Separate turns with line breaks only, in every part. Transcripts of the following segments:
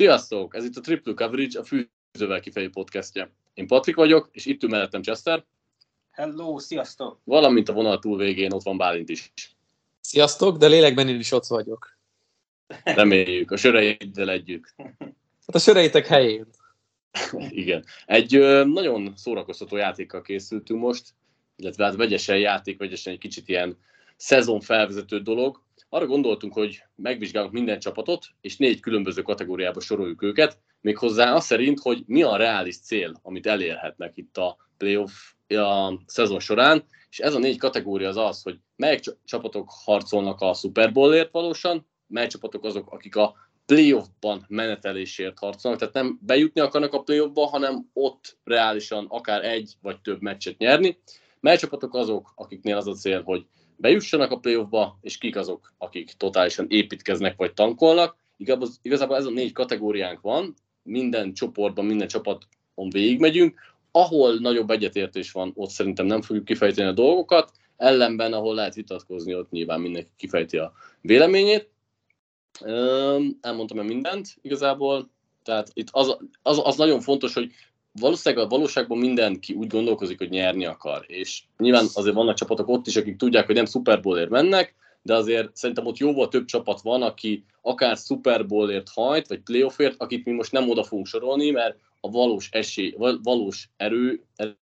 Sziasztok! Ez itt a Triple Coverage, a Fűzővel kifejező podcastja. Én Patrik vagyok, és itt ül mellettem Chester.
Hello, sziasztok!
Valamint a vonal túl végén ott van Bálint is.
Sziasztok, de lélekben én is ott vagyok.
Reméljük, a söreiddel együtt.
Hát a söreitek helyén.
Igen. Egy ö, nagyon szórakoztató játékkal készültünk most, illetve hát vegyesen játék, vegyesen egy kicsit ilyen szezon felvezető dolog. Arra gondoltunk, hogy megvizsgálunk minden csapatot, és négy különböző kategóriába soroljuk őket, méghozzá az szerint, hogy mi a reális cél, amit elérhetnek itt a playoff a szezon során, és ez a négy kategória az az, hogy melyik csapatok harcolnak a Super Bowlért valósan, mely csapatok azok, akik a playoffban menetelésért harcolnak, tehát nem bejutni akarnak a playoffba, hanem ott reálisan akár egy vagy több meccset nyerni. Mely csapatok azok, akiknél az a cél, hogy bejussanak a playoffba, és kik azok, akik totálisan építkeznek vagy tankolnak. Igazából ez a négy kategóriánk van, minden csoportban, minden csapaton végigmegyünk, ahol nagyobb egyetértés van, ott szerintem nem fogjuk kifejteni a dolgokat, ellenben, ahol lehet vitatkozni, ott nyilván mindenki kifejti a véleményét. Elmondtam-e mindent igazából, tehát itt az, az, az nagyon fontos, hogy valószínűleg a valóságban mindenki úgy gondolkozik, hogy nyerni akar, és nyilván azért vannak csapatok ott is, akik tudják, hogy nem Super Bowlért mennek, de azért szerintem ott jóval több csapat van, aki akár Super Bowlért hajt, vagy playoffért, akit mi most nem oda fogunk sorolni, mert a valós esély, valós erő,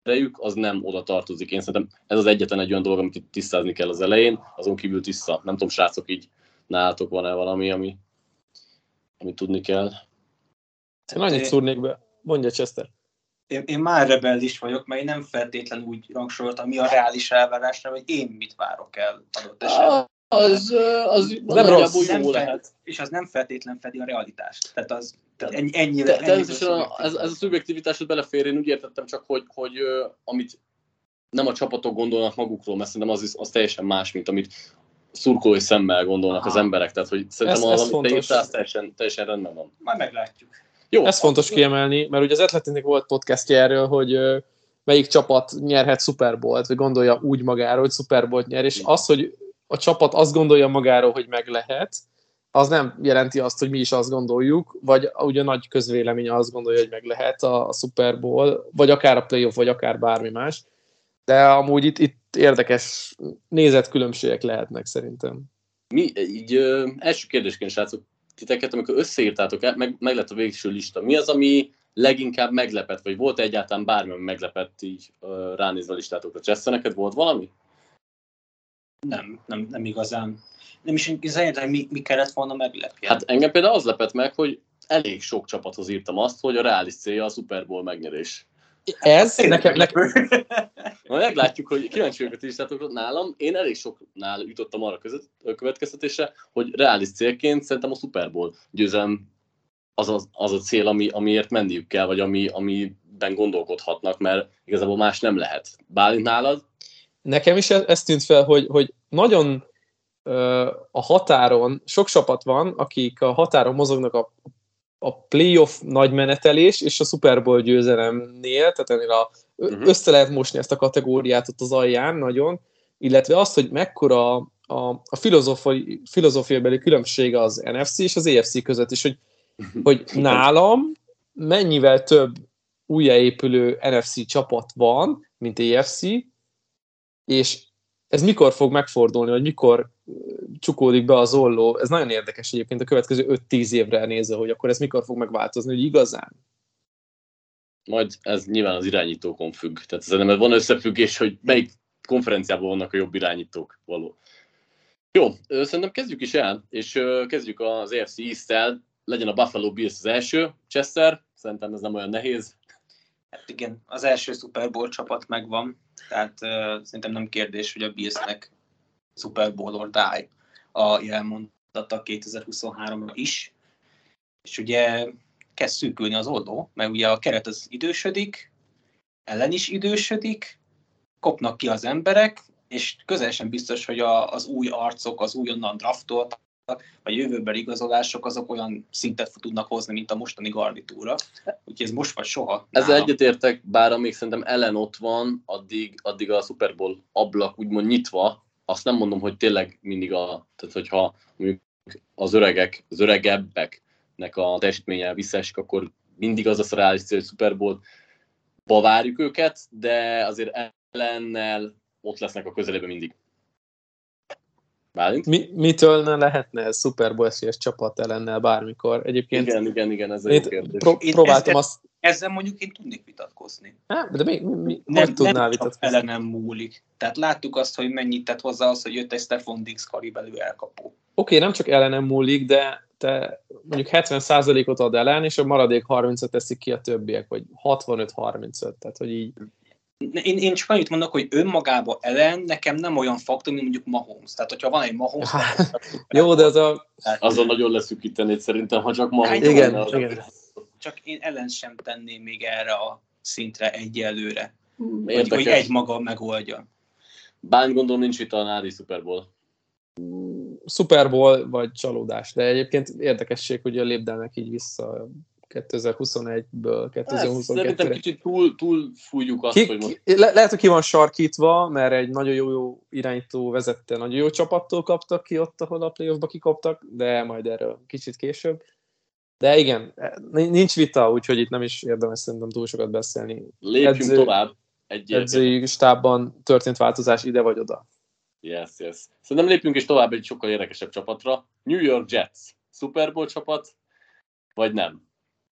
erejük az nem oda tartozik. Én szerintem ez az egyetlen egy olyan dolog, amit itt tisztázni kell az elején, azon kívül tiszta. Nem tudom, srácok, így nálatok van-e valami, ami, ami tudni kell?
Én annyit szúrnék be. Mondja, Chester
én, én már rebellis vagyok, mert én nem feltétlenül úgy rangsoroltam, mi a reális elvárásra, hogy én mit várok el adott esetben.
Az, az nem rossz,
nem jó lehet. És az nem feltétlen fedi a realitást. Tehát az tehát ennyi, ennyi, Te,
természetesen ez, ez a szubjektivitásod belefér, én úgy értettem csak, hogy, hogy amit nem a csapatok gondolnak magukról, mert szerintem az, az teljesen más, mint amit szurkolói szemmel gondolnak Aha. az emberek. Tehát, hogy szerintem ez, az, ez amit te írtál, teljesen, teljesen rendben van.
Majd meglátjuk.
Jó. Ez fontos kiemelni, mert ugye az Atletiknek volt podcastja erről, hogy melyik csapat nyerhet Super Bowl-t, vagy gondolja úgy magáról, hogy Super Bowl-t nyer, és az, hogy a csapat azt gondolja magáról, hogy meg lehet, az nem jelenti azt, hogy mi is azt gondoljuk, vagy ugye a nagy közvélemény azt gondolja, hogy meg lehet a, Super Bowl, vagy akár a playoff, vagy akár bármi más. De amúgy itt, itt érdekes nézetkülönbségek lehetnek szerintem.
Mi, így ö, első kérdésként, srácok, titeket, amikor összeírtátok, meg, meg lett a végső lista, mi az, ami leginkább meglepett, vagy volt egyáltalán bármi, ami meglepett így ránézve a listátokra? Csessze, neked volt valami?
Nem, nem, nem igazán. Nem is igazán mi, mi kellett volna meglepjen.
Hát engem például az lepett meg, hogy elég sok csapathoz írtam azt, hogy a reális célja a Super Bowl megnyerés.
Ez nekem, nekem...
Na meglátjuk, hogy kíváncsi vagyok a listátok nálam. Én elég soknál jutottam arra között, a következtetésre, hogy reális célként szerintem a Super Bowl győzelem az, az, az a cél, ami, amiért menniük kell, vagy ami, amiben gondolkodhatnak, mert igazából más nem lehet. Bálint nálad?
Nekem is ez tűnt fel, hogy, hogy nagyon a határon sok csapat van, akik a határon mozognak a a playoff nagy menetelés és a Super Bowl győzelemnél, tehát ennél a, uh-huh. össze lehet mosni ezt a kategóriát ott az alján nagyon, illetve azt, hogy mekkora a, a filozófiai, filozófiai különbség az NFC és az EFC között is, hogy, hogy nálam mennyivel több újjáépülő NFC csapat van, mint EFC, és ez mikor fog megfordulni, vagy mikor csukódik be az olló. Ez nagyon érdekes egyébként a következő 5-10 évre nézve, hogy akkor ez mikor fog megváltozni, hogy igazán.
Majd ez nyilván az irányítókon függ. Tehát szerintem van összefüggés, hogy melyik konferenciában vannak a jobb irányítók való. Jó, szerintem kezdjük is el, és kezdjük az AFC East-tel. Legyen a Buffalo Bills az első. Chester, szerintem ez nem olyan nehéz.
Hát igen, az első Super Bowl csapat megvan, tehát uh, szerintem nem kérdés, hogy a Billsnek Super Bowl or die a jelmondata 2023-ra is. És ugye kezd szűkülni az oldó, mert ugye a keret az idősödik, ellen is idősödik, kopnak ki az emberek, és közel sem biztos, hogy a, az új arcok, az újonnan draftolt, vagy jövőben igazolások azok olyan szintet tudnak hozni, mint a mostani garnitúra. Úgyhogy ez most vagy soha.
Ezzel egyetértek, bár amíg szerintem ellen ott van, addig, addig a Super Bowl ablak úgymond nyitva, azt nem mondom, hogy tényleg mindig a, tehát hogyha az öregek, az öregebbek nek a teljesítménye visszaesik, akkor mindig az a reális cél, hogy Super Bowl-ba várjuk őket, de azért ellennel ott lesznek a közelében mindig.
Bálint? Mi, mitől ne lehetne ez Super Bowl esélyes csapat ellennel bármikor? Egyébként
igen, igen, igen, ez egy kérdés.
Pró- próbáltam
ezzel,
azt...
Ezzel mondjuk én tudnék vitatkozni.
Há, de mi, mi, mi
nem,
hogy tudnál
nem
vitatkozni?
ellenem múlik. Tehát láttuk azt, hogy mennyit tett hozzá az, hogy jött egy Stefan Diggs karibelű elkapó. Oké,
okay, nem csak ellenem múlik, de te mondjuk 70%-ot ad ellen, és a maradék 30-at teszik ki a többiek, vagy 65-35, tehát hogy így
én, én csak annyit mondok, hogy önmagába ellen nekem nem olyan faktor, mint mondjuk Mahomes. Tehát, hogyha van egy Mahomes...
jó, de az a...
Azon nagyon leszűkítenéd szerintem, ha csak Mahomes...
Hát, igen, az igen.
Csak én ellen sem tenném még erre a szintre egyelőre. Hogy, hogy egy maga megoldja.
Bány gondolom nincs itt a Nádi Super Bowl.
Super Bowl vagy csalódás, de egyébként érdekesség, hogy a lépdelnek így vissza 2021-ből 2022-re.
Szerintem kicsit túl, túl fújjuk azt,
ki,
hogy most...
Le, lehet, hogy ki van sarkítva, mert egy nagyon jó, jó irányító vezette, nagyon jó csapattól kaptak ki ott, ahol a playoffba kikaptak, de majd erről kicsit később. De igen, nincs vita, úgyhogy itt nem is érdemes szerintem túl sokat beszélni.
Lépjünk Edző, tovább.
Egy edzői stábban történt változás ide vagy oda.
Yes, yes. Szerintem lépjünk is tovább egy sokkal érdekesebb csapatra. New York Jets. Super Bowl csapat, vagy nem?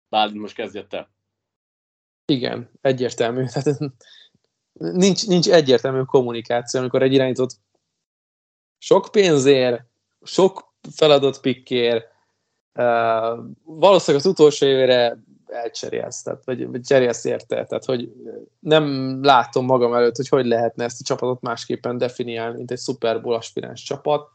Bálint most kezdjed te.
Igen, egyértelmű. Tehát nincs, nincs egyértelmű kommunikáció, amikor egy irányított sok pénzért, sok feladott pikkér, uh, valószínűleg az utolsó évére elcserélsz, vagy, vagy cserélsz érte. Tehát, hogy nem látom magam előtt, hogy hogy lehetne ezt a csapatot másképpen definiálni, mint egy Super Bowl aspiráns csapat.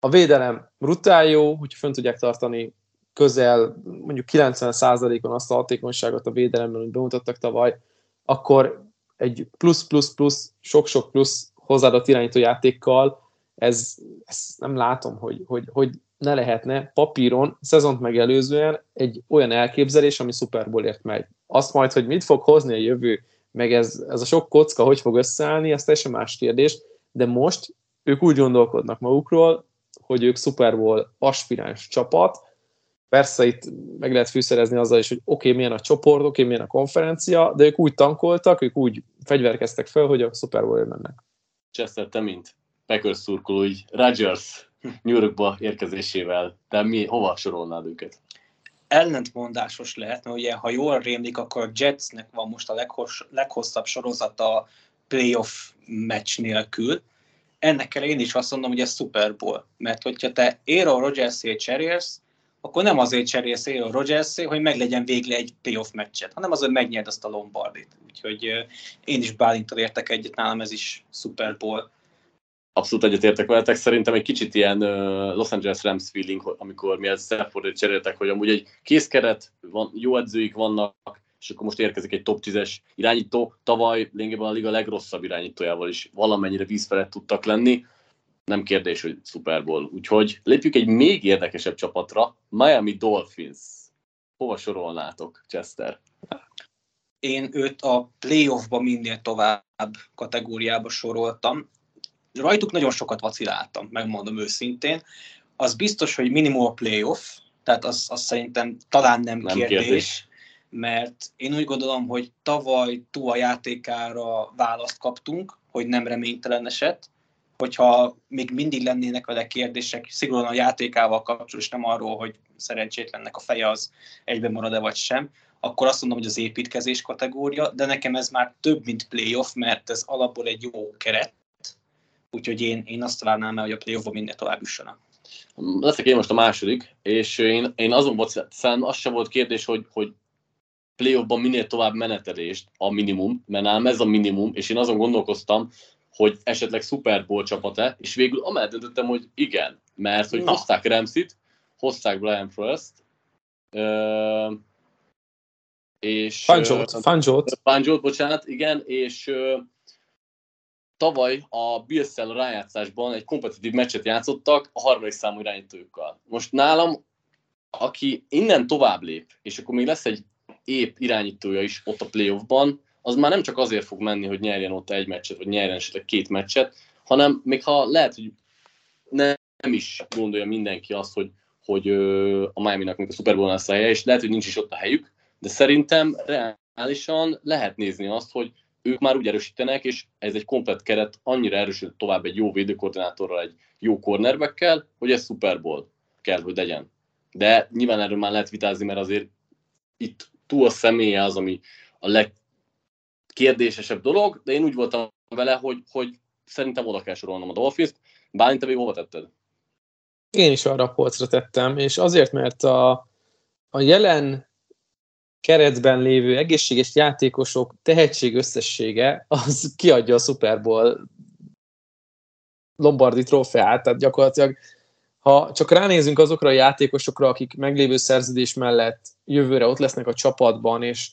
A védelem brutál jó, hogyha fönn tudják tartani közel mondjuk 90%-on azt a hatékonyságot a védelemben, hogy bemutattak tavaly, akkor egy plusz-plusz-plusz, sok-sok plusz hozzáadott irányító játékkal, ez, ez nem látom, hogy, hogy, hogy ne lehetne papíron, szezont megelőzően egy olyan elképzelés, ami Super Bowlért megy. Azt majd, hogy mit fog hozni a jövő, meg ez, ez a sok kocka hogy fog összeállni, ez teljesen más kérdés, de most ők úgy gondolkodnak magukról, hogy ők Super Bowl aspiráns csapat, Persze itt meg lehet fűszerezni azzal is, hogy oké, okay, milyen a csoport, oké, okay, milyen a konferencia, de ők úgy tankoltak, ők úgy fegyverkeztek fel, hogy a Super Bowl mennek.
Chester, te mint Packers szurkoló, így Rodgers New Yorkba érkezésével, te mi, hova sorolnád őket?
Ellentmondásos lehet, mert ugye, ha jól rémlik, akkor a Jetsnek van most a leghos, leghosszabb sorozata playoff meccs nélkül. Ennek kell én is azt mondom, hogy ez Super Bowl. Mert hogyha te Aaron Rodgers-ét cserélsz, akkor nem azért cserélsz a rogers hogy meglegyen végre egy playoff meccset, hanem azért megnyerd azt a Lombardit. Úgyhogy én is Bálintól értek egyet, nálam ez is Super Bowl.
Abszolút egyetértek veletek, szerintem egy kicsit ilyen Los Angeles Rams feeling, amikor mi ezt Staffordot cseréltek, hogy amúgy egy készkeret, van, jó edzőik vannak, és akkor most érkezik egy top 10-es irányító. Tavaly lényegében a liga legrosszabb irányítójával is valamennyire víz tudtak lenni nem kérdés, hogy Super Bowl. Úgyhogy lépjük egy még érdekesebb csapatra, Miami Dolphins. Hova sorolnátok, Chester?
Én őt a playoffba minél tovább kategóriába soroltam. Rajtuk nagyon sokat vaciláltam, megmondom őszintén. Az biztos, hogy minimum a playoff, tehát az, az szerintem talán nem, nem kérdés, kérdés, mert én úgy gondolom, hogy tavaly túl a játékára választ kaptunk, hogy nem reménytelen eset, hogyha még mindig lennének vele kérdések, szigorúan a játékával kapcsolatban, és nem arról, hogy szerencsétlennek a feje az egyben marad-e vagy sem, akkor azt mondom, hogy az építkezés kategória, de nekem ez már több, mint playoff, mert ez alapból egy jó keret, úgyhogy én, én azt várnám el, hogy a playoffba minden tovább jussanak.
Leszek én most a második, és én, én azon volt, szerintem az sem volt kérdés, hogy, hogy playoffban minél tovább menetelést a minimum, mert nálam ez a minimum, és én azon gondolkoztam, hogy esetleg Super Bowl csapat-e, és végül amellett döntöttem, hogy igen, mert hogy Na. hozták Ramsit, hozták Brian Frost, és...
Fanjot, uh, Fanjot.
Fanjot, bocsánat, igen, és tavaly a bills a rájátszásban egy kompetitív meccset játszottak a harmadik számú irányítójukkal. Most nálam, aki innen tovább lép, és akkor még lesz egy épp irányítója is ott a playoffban, az már nem csak azért fog menni, hogy nyerjen ott egy meccset, vagy nyerjen esetleg két meccset, hanem még ha lehet, hogy nem is gondolja mindenki azt, hogy hogy a Miami-nak a Super Bowl helye, és lehet, hogy nincs is ott a helyük, de szerintem reálisan lehet nézni azt, hogy ők már úgy erősítenek, és ez egy komplet keret annyira erősít tovább egy jó védőkoordinátorral, egy jó cornerbackkel, hogy ez Super kell, hogy legyen. De nyilván erről már lehet vitázni, mert azért itt túl a személye az, ami a legkérdésesebb dolog, de én úgy voltam vele, hogy, hogy szerintem oda kell sorolnom a Dolphins-t. Bálint, te még hova tetted?
Én is arra a polcra tettem, és azért, mert a, a jelen keretben lévő egészséges játékosok tehetség összessége az kiadja a Super Bowl Lombardi trófeát, tehát gyakorlatilag ha csak ránézünk azokra a játékosokra, akik meglévő szerződés mellett jövőre ott lesznek a csapatban, és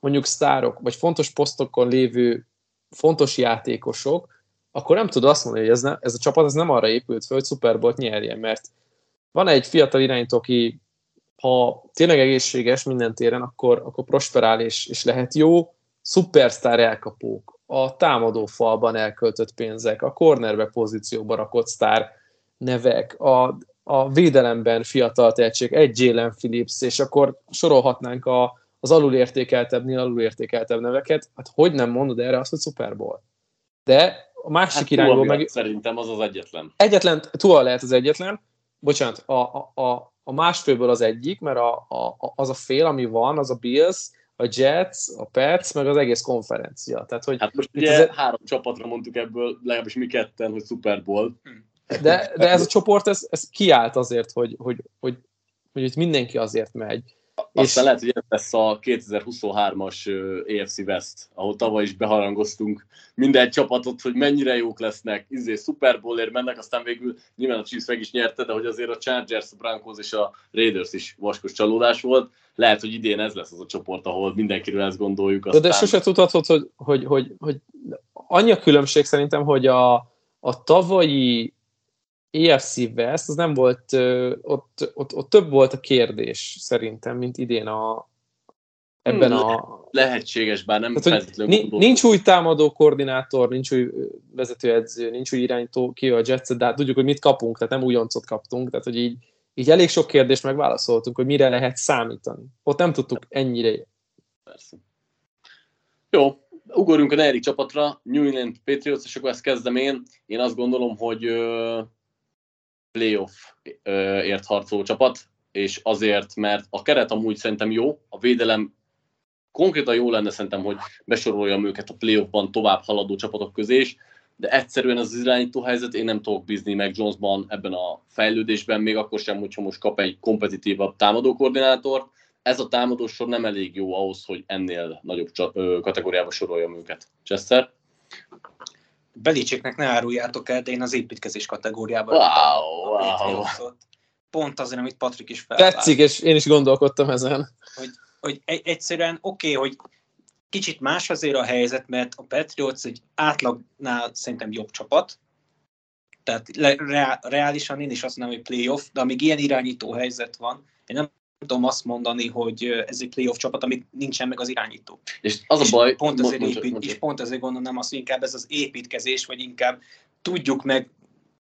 mondjuk sztárok, vagy fontos posztokon lévő fontos játékosok, akkor nem tud azt mondani, hogy ez, ne, ez a csapat ez nem arra épült fel, hogy Super Bowl-t nyerjen, mert van egy fiatal irányító, aki ha tényleg egészséges minden téren, akkor, akkor prosperál és, és lehet jó, szupersztár elkapók, a támadó falban elköltött pénzek, a cornerbe pozícióba rakott sztár nevek, a, a védelemben fiatal tehetség, egy Jalen Phillips, és akkor sorolhatnánk a, az alulértékeltebbnél alulértékeltebb neveket, hát hogy nem mondod erre azt, hogy Super Bowl? De a másik hát, irányból meg...
Szerintem az az egyetlen.
Egyetlen, Tua lehet az egyetlen, bocsánat, a, a, a, a másfőből az egyik, mert a, a, az a fél, ami van, az a Bills, a Jets, a Pets, meg az egész konferencia. Tehát, hogy
hát most ugye ez... három csapatra mondtuk ebből, legalábbis mi ketten, hogy Super Bowl.
De, de ez a csoport, ez, ez kiállt azért, hogy, hogy, hogy, hogy itt mindenki azért megy.
Aztán és... lehet, hogy ez lesz a 2023-as AFC West, ahol tavaly is beharangoztunk minden csapatot, hogy mennyire jók lesznek, izé Super Bowlért mennek, aztán végül nyilván a Chiefs meg is nyerte, de hogy azért a Chargers, a Broncos és a Raiders is vaskos csalódás volt. Lehet, hogy idén ez lesz az a csoport, ahol mindenkiről ezt gondoljuk.
Aztán... De, de sose tudhatod, hogy, hogy, hogy, hogy annyi a különbség szerintem, hogy a, a tavalyi EFC West, az nem volt, ott, ott, ott több volt a kérdés szerintem, mint idén a, ebben hmm, a...
Lehetséges, bár nem
Tehát, feltétlenül Nincs új támadó koordinátor, nincs új vezetőedző, nincs új irányító ki a jets de hát tudjuk, hogy mit kapunk, tehát nem újoncot kaptunk, tehát hogy így, így elég sok kérdést megválaszoltunk, hogy mire lehet számítani. Ott nem tudtuk ennyire.
Persze. Jó, ugorjunk a negyedik csapatra, New England Patriots, és akkor ezt kezdem én. Én azt gondolom, hogy playoff-ért harcoló csapat, és azért, mert a keret amúgy szerintem jó, a védelem konkrétan jó lenne szerintem, hogy besoroljam őket a playoffban tovább haladó csapatok közé is, de egyszerűen az irányító helyzet, én nem tudok bízni meg Jonesban ebben a fejlődésben, még akkor sem, hogyha most kap egy kompetitívabb támadókoordinátort. Ez a támadósor nem elég jó ahhoz, hogy ennél nagyobb kategóriába soroljam őket. Chester?
Belicséknek ne áruljátok el, de én az építkezés kategóriában
wow, wow.
Pont azért, amit Patrik is
fel. Tetszik, és én is gondolkodtam ezen.
Hogy, hogy egyszerűen oké, okay, hogy kicsit más azért a helyzet, mert a Patriots egy átlagnál szerintem jobb csapat, tehát le, reálisan én is azt mondom, hogy playoff, de amíg ilyen irányító helyzet van, én nem tudom azt mondani, hogy ez egy playoff csapat, amit nincsen meg az irányító.
És az a baj...
És pont azért, mondja, épít, mondja. és pont azért gondolom azt, hogy inkább ez az építkezés, vagy inkább tudjuk meg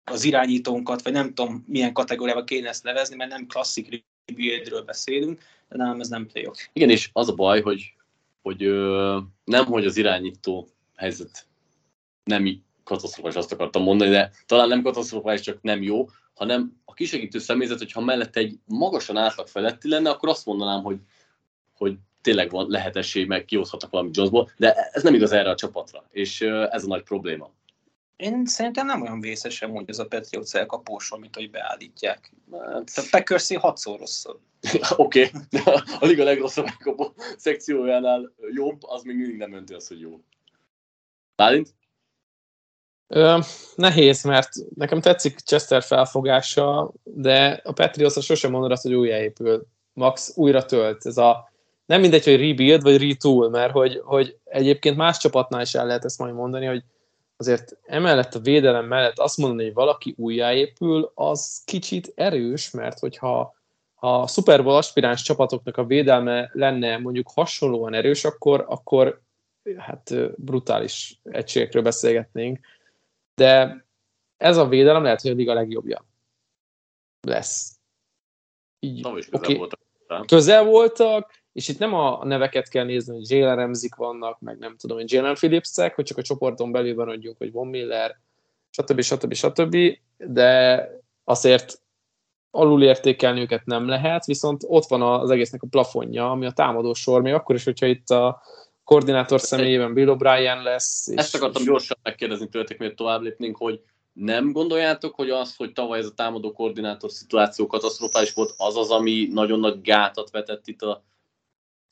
az irányítónkat, vagy nem tudom milyen kategóriába kéne ezt nevezni, mert nem klasszik rebuildről beszélünk, de nem, ez nem playoff.
Igen, és az a baj, hogy, hogy ö, nem, hogy az irányító helyzet nem katasztrofális, azt akartam mondani, de talán nem katasztrofális, csak nem jó, hanem a kisegítő személyzet, hogyha mellett egy magasan átlag feletti lenne, akkor azt mondanám, hogy, hogy tényleg van, lehet esély, meg kihozhatnak valamit Jonesból, de ez nem igaz erre a csapatra, és ez a nagy probléma.
Én szerintem nem olyan vészes sem, hogy ez a Patriots elkapósor, mint hogy beállítják. Hát... A packers hatszor rosszabb.
Oké, okay. a liga legrosszabb elkapó szekciójánál jobb, az még mindig nem önti azt, hogy jó. Bálint?
Ö, nehéz, mert nekem tetszik Chester felfogása, de a Patriots sosem mondod azt, hogy újjáépül. Max újra tölt. Ez a, nem mindegy, hogy rebuild vagy retool, mert hogy, hogy egyébként más csapatnál is el lehet ezt majd mondani, hogy azért emellett a védelem mellett azt mondani, hogy valaki újjáépül, az kicsit erős, mert hogyha ha a Super Bowl aspiráns csapatoknak a védelme lenne mondjuk hasonlóan erős, akkor, akkor hát brutális egységekről beszélgetnénk de ez a védelem lehet, hogy a liga legjobbja lesz. így,
Tavaly is közel
oké,
voltak.
közel voltak, és itt nem a neveket kell nézni, hogy Jalen Ramzik vannak, meg nem tudom, hogy Jalen Phillipsek, hogy csak a csoporton belül maradjunk, hogy Von Miller, stb. stb. stb. De azért alul értékelni őket nem lehet, viszont ott van az egésznek a plafonja, ami a támadó sor, még akkor is, hogyha itt a koordinátor személyében Bill O'Brien lesz. És,
Ezt akartam gyorsan megkérdezni tőletek, miért tovább lépnénk, hogy nem gondoljátok, hogy az, hogy tavaly ez a támadó koordinátor szituáció katasztrofális volt, az az, ami nagyon nagy gátat vetett itt az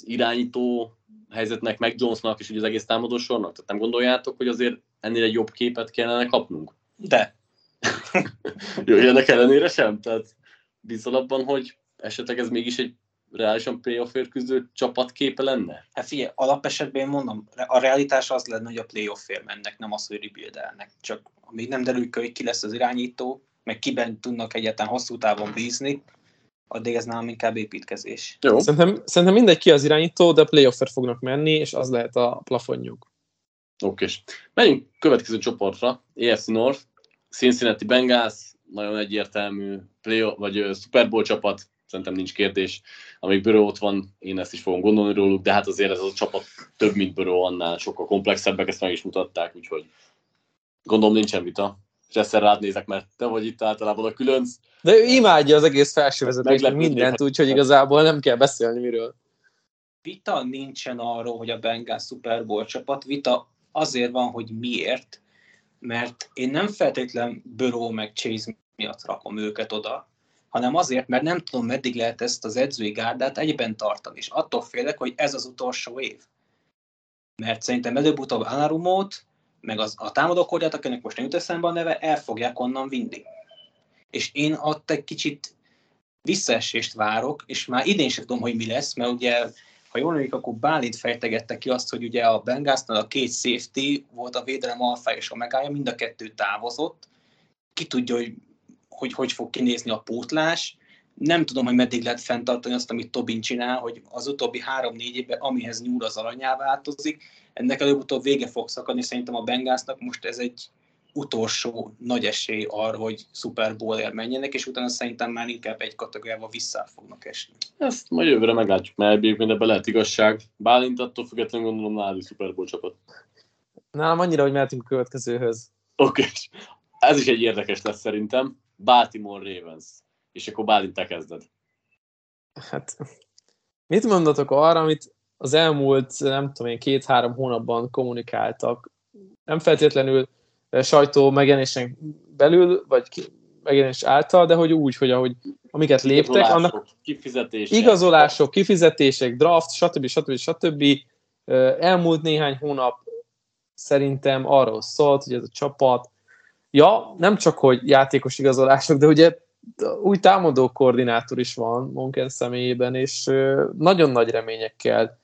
irányító helyzetnek, meg Jonesnak és ugye az egész támadó sornak? Tehát nem gondoljátok, hogy azért ennél egy jobb képet kellene kapnunk?
De.
Jó, ennek ellenére sem? Tehát bízol abban, hogy esetleg ez mégis egy reálisan playoffért küzdő csapatképe lenne?
Hát figyelj, alapesetben én mondom, a realitás az lenne, hogy a playoffért mennek, nem az, hogy rebuildelnek. Csak amíg nem derül ki, hogy ki lesz az irányító, meg kiben tudnak egyáltalán hosszú távon bízni, addig ez nálam inkább építkezés.
Jó.
Szerintem, szerintem mindegy ki az irányító, de playoffért fognak menni, és az lehet a plafonjuk.
Oké. Menjünk következő csoportra, EFC North, Cincinnati Bengals, nagyon egyértelmű play vagy Super Bowl csapat, szerintem nincs kérdés. Amíg Burrow ott van, én ezt is fogom gondolni róluk, de hát azért ez a csapat több, mint Burrow annál, sokkal komplexebbek, ezt meg is mutatták, úgyhogy gondolom nincsen vita. És egyszer rád nézek, mert te vagy itt általában a különc.
De ő imádja az egész felsővezetést, mindent,
ha-
úgyhogy igazából nem kell beszélni miről.
Vita nincsen arról, hogy a Bengals Super Bowl csapat, vita azért van, hogy miért, mert én nem feltétlen Burrow meg Chase miatt rakom őket oda, hanem azért, mert nem tudom, meddig lehet ezt az edzői gárdát egyben tartani, és attól félek, hogy ez az utolsó év. Mert szerintem előbb-utóbb Anarumót, meg az, a támadókorját, akinek most nem jut eszembe a neve, el fogják onnan vinni. És én ott egy kicsit visszaesést várok, és már idén sem tudom, hogy mi lesz, mert ugye, ha jól emlékszem, akkor Bálint fejtegette ki azt, hogy ugye a Bengalsnál a két safety volt a védelem alfa és omegája, mind a kettő távozott. Ki tudja, hogy hogy, hogy fog kinézni a pótlás. Nem tudom, hogy meddig lehet fenntartani azt, amit Tobin csinál, hogy az utóbbi három-négy évben, amihez nyúl az aranyá változik, ennek előbb-utóbb vége fog szakadni. Szerintem a Bengalsnak most ez egy utolsó nagy esély arra, hogy Super Bowl-ért menjenek, és utána szerintem már inkább egy kategóriával vissza fognak esni.
Ezt majd jövőre meglátjuk, mert egyébként ebben lehet igazság. Bálint attól függetlenül gondolom náli Super Bowl csapat.
Nálam annyira, hogy mehetünk a következőhöz.
Oké. Ez is egy érdekes lesz szerintem. Baltimore Ravens. És akkor Bálint te kezded.
Hát, mit mondatok arra, amit az elmúlt, nem tudom én, két-három hónapban kommunikáltak? Nem feltétlenül eh, sajtó megjelenésen belül, vagy megjelenés által, de hogy úgy, hogy ahogy amiket léptek, annak
kifizetések.
igazolások, kifizetések, draft, stb. stb. stb. Ö, Elmúlt néhány hónap szerintem arról szólt, hogy ez a csapat, ja, nem csak, hogy játékos igazolások, de ugye új támadó koordinátor is van Monken személyében, és nagyon nagy reményekkel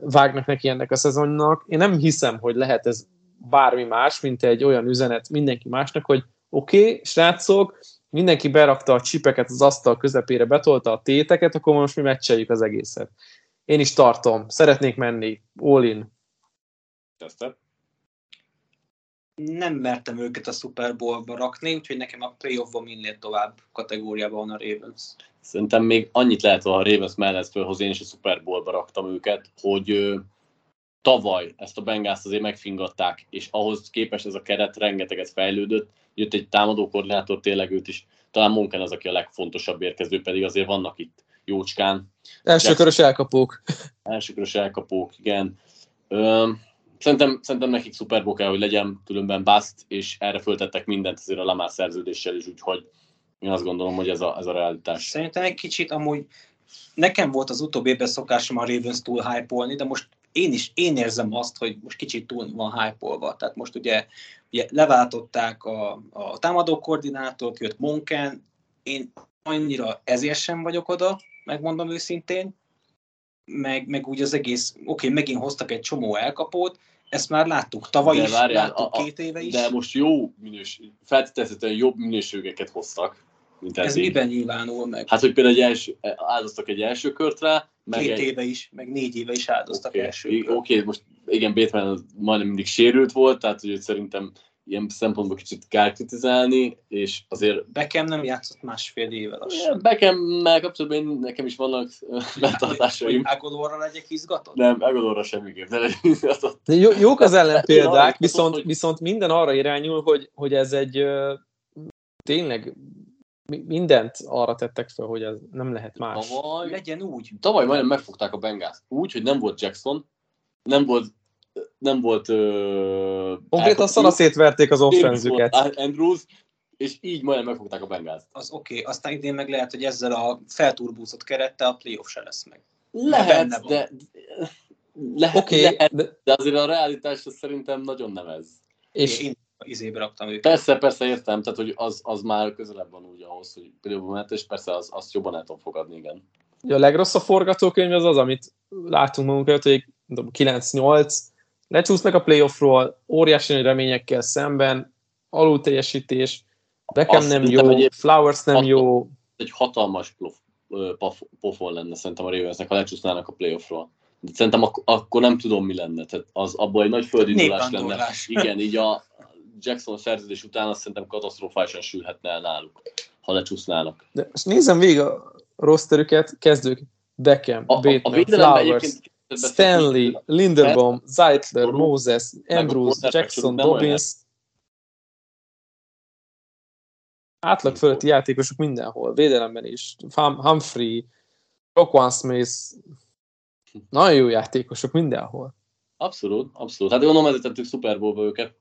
vágnak neki ennek a szezonnak. Én nem hiszem, hogy lehet ez bármi más, mint egy olyan üzenet mindenki másnak, hogy oké, okay, srácok, mindenki berakta a csipeket az asztal közepére, betolta a téteket, akkor most mi meccseljük az egészet. Én is tartom, szeretnék menni, all in.
Kezdted?
Nem mertem őket a Super Bowl-ba rakni, úgyhogy nekem a playoff-ban minél tovább kategóriában van a Ravens.
Szerintem még annyit lehet a Ravens mellett fölhozni, én is a Super Bowl-ba raktam őket, hogy ö, tavaly ezt a Bengals azért megfingatták, és ahhoz képest ez a keret rengeteget fejlődött, jött egy támadó koordinátor, tényleg őt is, talán Monken az, aki a legfontosabb érkező, pedig azért vannak itt jócskán,
Első körös elkapók.
elsőkörös elkapók, igen. Ö, szerintem, szerintem nekik Bowl kell, hogy legyen, különben bust, és erre föltettek mindent azért a Lamar szerződéssel is, úgyhogy én azt gondolom, hogy ez a, ez a realitás.
Szerintem egy kicsit amúgy nekem volt az utóbbi évben szokásom a Ravens túl hype de most én is én érzem azt, hogy most kicsit túl van hype Tehát most ugye, ugye leváltották a, a támadó koordinátort, jött Monken, én annyira ezért sem vagyok oda, megmondom őszintén, meg, meg úgy az egész, oké, okay, megint hoztak egy csomó elkapót, ezt már láttuk tavaly
De
is,
várjál,
láttuk
a- a-
két éve is.
De most jó minőség, feltételezhetően jobb minőségeket hoztak, mint
Ez
eddig.
miben nyilvánul meg?
Hát, hogy például egy első, áldoztak egy első kört rá, meg
Két
egy...
éve is, meg négy éve is áldoztak
Oké,
első.
okay. okay, most igen, az majdnem mindig sérült volt, tehát hogy szerintem ilyen szempontból kicsit kell kritizálni, és azért...
Beckham nem játszott másfél éve
lassan. Beckham-mel kapcsolatban én, nekem is vannak betartásaim.
Agodorra legyek izgatott?
Nem, Agodorra semmiképp ne legyek izgatott.
Jó, jók az ellenpéldák, viszont, viszont minden arra irányul, hogy, hogy ez egy tényleg mindent arra tettek fel, hogy ez nem lehet más.
Tavaly, legyen úgy.
Tavaly majdnem megfogták a Bengászt. Úgy, hogy nem volt Jackson, nem volt nem volt... Uh,
Konkrétan szanaszét verték az offenzüket.
Andrews, és így majdnem megfogták a Bengázt.
Az oké, okay. aztán idén meg lehet, hogy ezzel a felturbúzott kerettel a playoff se lesz meg.
Lehet, de... Lehet, okay, lehet, de... de azért a realitás szerintem nagyon nem ez.
És én izébe raktam őket.
Persze, persze értem, tehát hogy az, az már közelebb van úgy ahhoz, hogy például mehet, és persze az, azt jobban el tudom fogadni, igen.
A legrosszabb forgatókönyv az az, amit látunk magunk hogy 9-8, lecsúsznak a playoffról, óriási nagy reményekkel szemben, alul teljesítés, Beckham nem jó, egy Flowers nem jó.
Egy hatalmas pofon lenne szerintem a Ravensnek, ha lecsúsznának a playoffról. De szerintem ak- akkor nem tudom, mi lenne. Tehát az abból egy nagy földindulás lenne. Igen, így a Jackson szerződés után azt szerintem katasztrofálisan sülhetne el náluk, ha lecsúsznának.
De most nézem végig a rosterüket, kezdők Beckham, a, Bateman, a Flowers, Stanley, Linderbaum, Zeitler, Moses, Andrews, Jackson, Dobbins. Átlag fölötti játékosok mindenhol, védelemben is. Humphrey, Roquan Smith, nagyon jó játékosok mindenhol.
Abszolút, abszolút. Hát gondolom, ezért tettük Super bowl őket.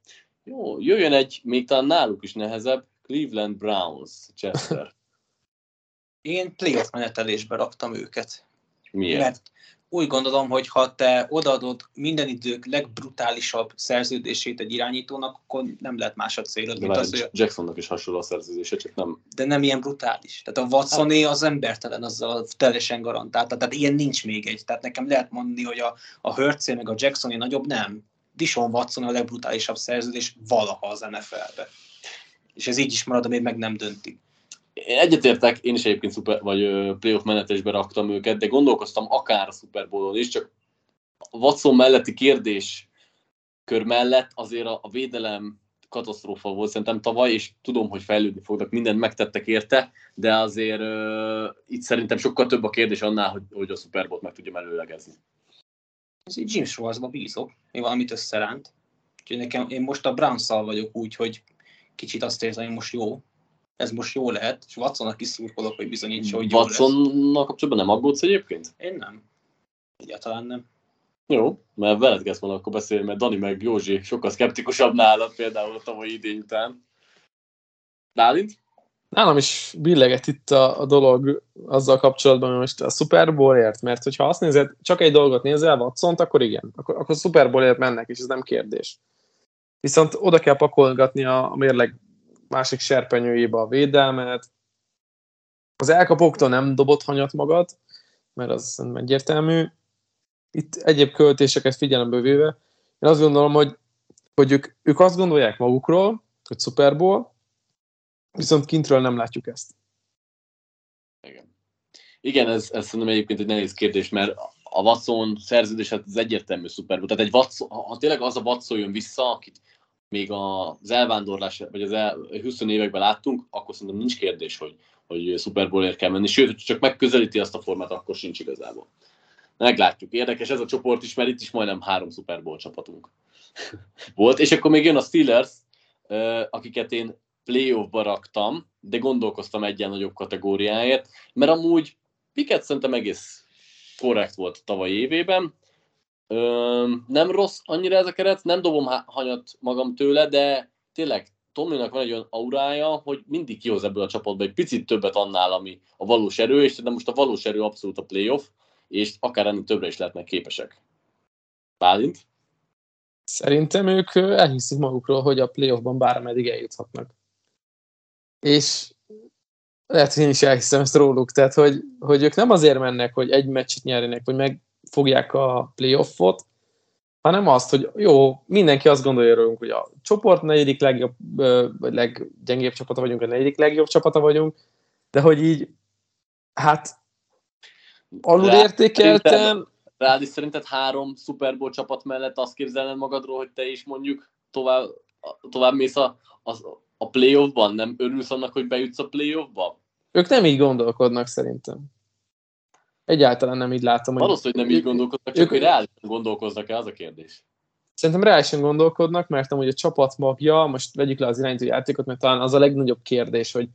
Jó, jöjjön egy, még talán náluk is nehezebb, Cleveland Browns, Chester.
Én playoff menetelésbe raktam őket.
Miért? Mert
úgy gondolom, hogy ha te odaadod minden idők legbrutálisabb szerződését egy irányítónak, akkor nem lehet más a célod,
mint az, hogy... Jacksonnak is hasonló a szerződése, csak nem...
De nem ilyen brutális. Tehát a Watsoné az embertelen, azzal teljesen garantált. Tehát ilyen nincs még egy. Tehát nekem lehet mondani, hogy a, a Hurtsé meg a Jacksoné nagyobb, nem. Dishon Watson a legbrutálisabb szerződés valaha az NFL-be. És ez így is marad, amíg meg nem döntik.
Én egyetértek, én is egyébként szuper, vagy playoff menetésbe raktam őket, de gondolkoztam akár a Super Bowl-on is, csak a Watson melletti kérdés kör mellett azért a, a védelem katasztrófa volt szerintem tavaly, és tudom, hogy fejlődni fognak, mindent megtettek érte, de azért uh, itt szerintem sokkal több a kérdés annál, hogy, hogy a Super Bowl-t meg tudjam előlegezni.
Ez így Jim Schwarzba bízok, mi valamit összeránt. Úgyhogy nekem, én most a browns vagyok úgy, hogy kicsit azt érzem, hogy most jó, ez most jó lehet, és Watsonnak is szurkolok, hogy bizonyítsa, hogy jó
Watsonnal kapcsolatban nem aggódsz egyébként?
Én nem. Egyáltalán nem.
Jó, mert veled kezd volna akkor beszélni, mert Dani meg Józsi sokkal szkeptikusabb nála például a tavalyi idény után. Bálint?
Nálam is billeget itt a, a dolog azzal kapcsolatban, hogy most a Super Bowlért, mert hogyha azt nézed, csak egy dolgot nézel, watson akkor igen, akkor, akkor Super Bowlért mennek, és ez nem kérdés. Viszont oda kell pakolgatni a, a mérleg másik serpenyőjébe a védelmet. Az elkapóktól nem dobott hanyat magad, mert az szerintem egyértelmű. Itt egyéb költéseket figyelembe véve, én azt gondolom, hogy, hogy ők, ők azt gondolják magukról, hogy Super Bowl, viszont kintről nem látjuk ezt.
Igen. Igen, ez, ez szerintem egyébként egy nehéz kérdés, mert a Watson szerződés hát az egyértelmű Bowl. Tehát egy Watson, ha tényleg az a Watson jön vissza, akit még az elvándorlás, vagy az el, 20 években láttunk, akkor szerintem nincs kérdés, hogy, hogy Super Bowlért kell menni. Sőt, csak megközelíti azt a formát, akkor sincs igazából. Meglátjuk. Érdekes ez a csoport is, mert itt is majdnem három Super Bowl csapatunk volt. És akkor még jön a Steelers, akiket én playoffba raktam, de gondolkoztam egyen nagyobb kategóriáért, mert amúgy Piket szerintem egész korrekt volt tavaly évében, Nem rossz annyira ez a keret, nem dobom hanyat magam tőle, de tényleg Tominak van egy olyan aurája, hogy mindig kihoz ebből a csapatból egy picit többet annál, ami a valós erő, és de most a valós erő abszolút a playoff, és akár ennél többre is lehetnek képesek. Bálint?
Szerintem ők elhiszik magukról, hogy a playoffban bármeddig eljuthatnak. És lehet, hogy én is elhiszem ezt róluk, tehát hogy, hogy ők nem azért mennek, hogy egy meccset nyerjenek, vagy meg fogják a playoffot, hanem azt, hogy jó, mindenki azt gondolja rólunk, hogy a csoport negyedik legjobb, vagy leggyengébb csapata vagyunk, a negyedik legjobb csapata vagyunk, de hogy így, hát alul értékeltem.
Rád is szerinted három Super Bowl csapat mellett azt képzelned magadról, hogy te is mondjuk tovább tovább mész a, a, a playoffban, nem örülsz annak, hogy bejutsz a playoffba?
Ők nem így gondolkodnak szerintem. Egyáltalán nem így látom.
Hogy Valószínűleg nem így gondolkodnak, csak ők, hogy reálisan gondolkoznak-e, az a kérdés.
Szerintem reálisan gondolkodnak, mert amúgy a csapat magja, most vegyük le az irányító játékot, mert talán az a legnagyobb kérdés, hogy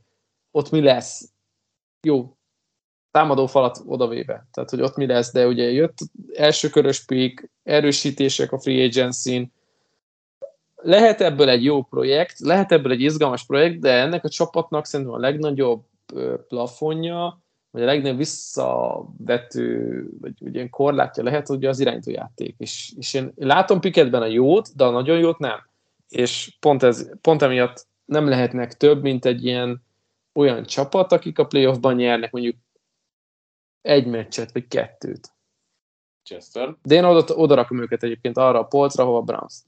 ott mi lesz. Jó, támadó falat odavéve, tehát hogy ott mi lesz, de ugye jött első körös pick, erősítések a free agency lehet ebből egy jó projekt, lehet ebből egy izgalmas projekt, de ennek a csapatnak szerintem a legnagyobb plafonja, vagy a legnagyobb visszavető, vagy ugye korlátja lehet ugye az irányítójáték. És, és én látom Piketben a jót, de a nagyon jót nem. És pont, ez, pont emiatt nem lehetnek több, mint egy ilyen olyan csapat, akik a playoffban nyernek mondjuk egy meccset, vagy kettőt.
Chester.
De én oda, oda rakom őket egyébként arra a polcra, ahova Browns.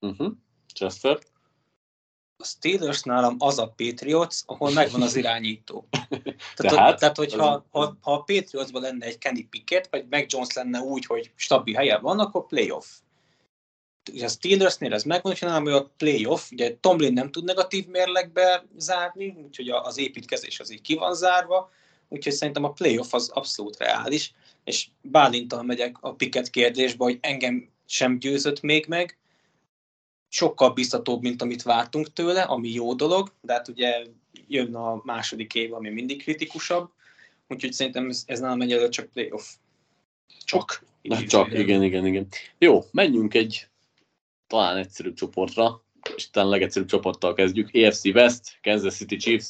Uh-huh. Chester.
A Steelers nálam az a Patriots, ahol megvan az irányító. tehát,
tehát,
tehát hogyha ha, ha a Patriotsban lenne egy Kenny Pickett, vagy Mac Jones lenne úgy, hogy stabil helyen van, akkor playoff. Ugye a Steelersnél ez megvan, hogy nálam a playoff, ugye Tomlin nem tud negatív mérlegbe zárni, úgyhogy az építkezés az így ki van zárva, úgyhogy szerintem a playoff az abszolút reális, és Bálintal megyek a Pickett kérdésbe, hogy engem sem győzött még meg, sokkal biztatóbb, mint amit vártunk tőle, ami jó dolog, de hát ugye jön a második év, ami mindig kritikusabb, úgyhogy szerintem ez, ez nálam egyelőre csak playoff. Csak.
Na, csak, igen, igen, igen. Jó, menjünk egy talán egyszerűbb csoportra, és talán legegyszerűbb csoporttal kezdjük. EFC West, Kansas City Chiefs.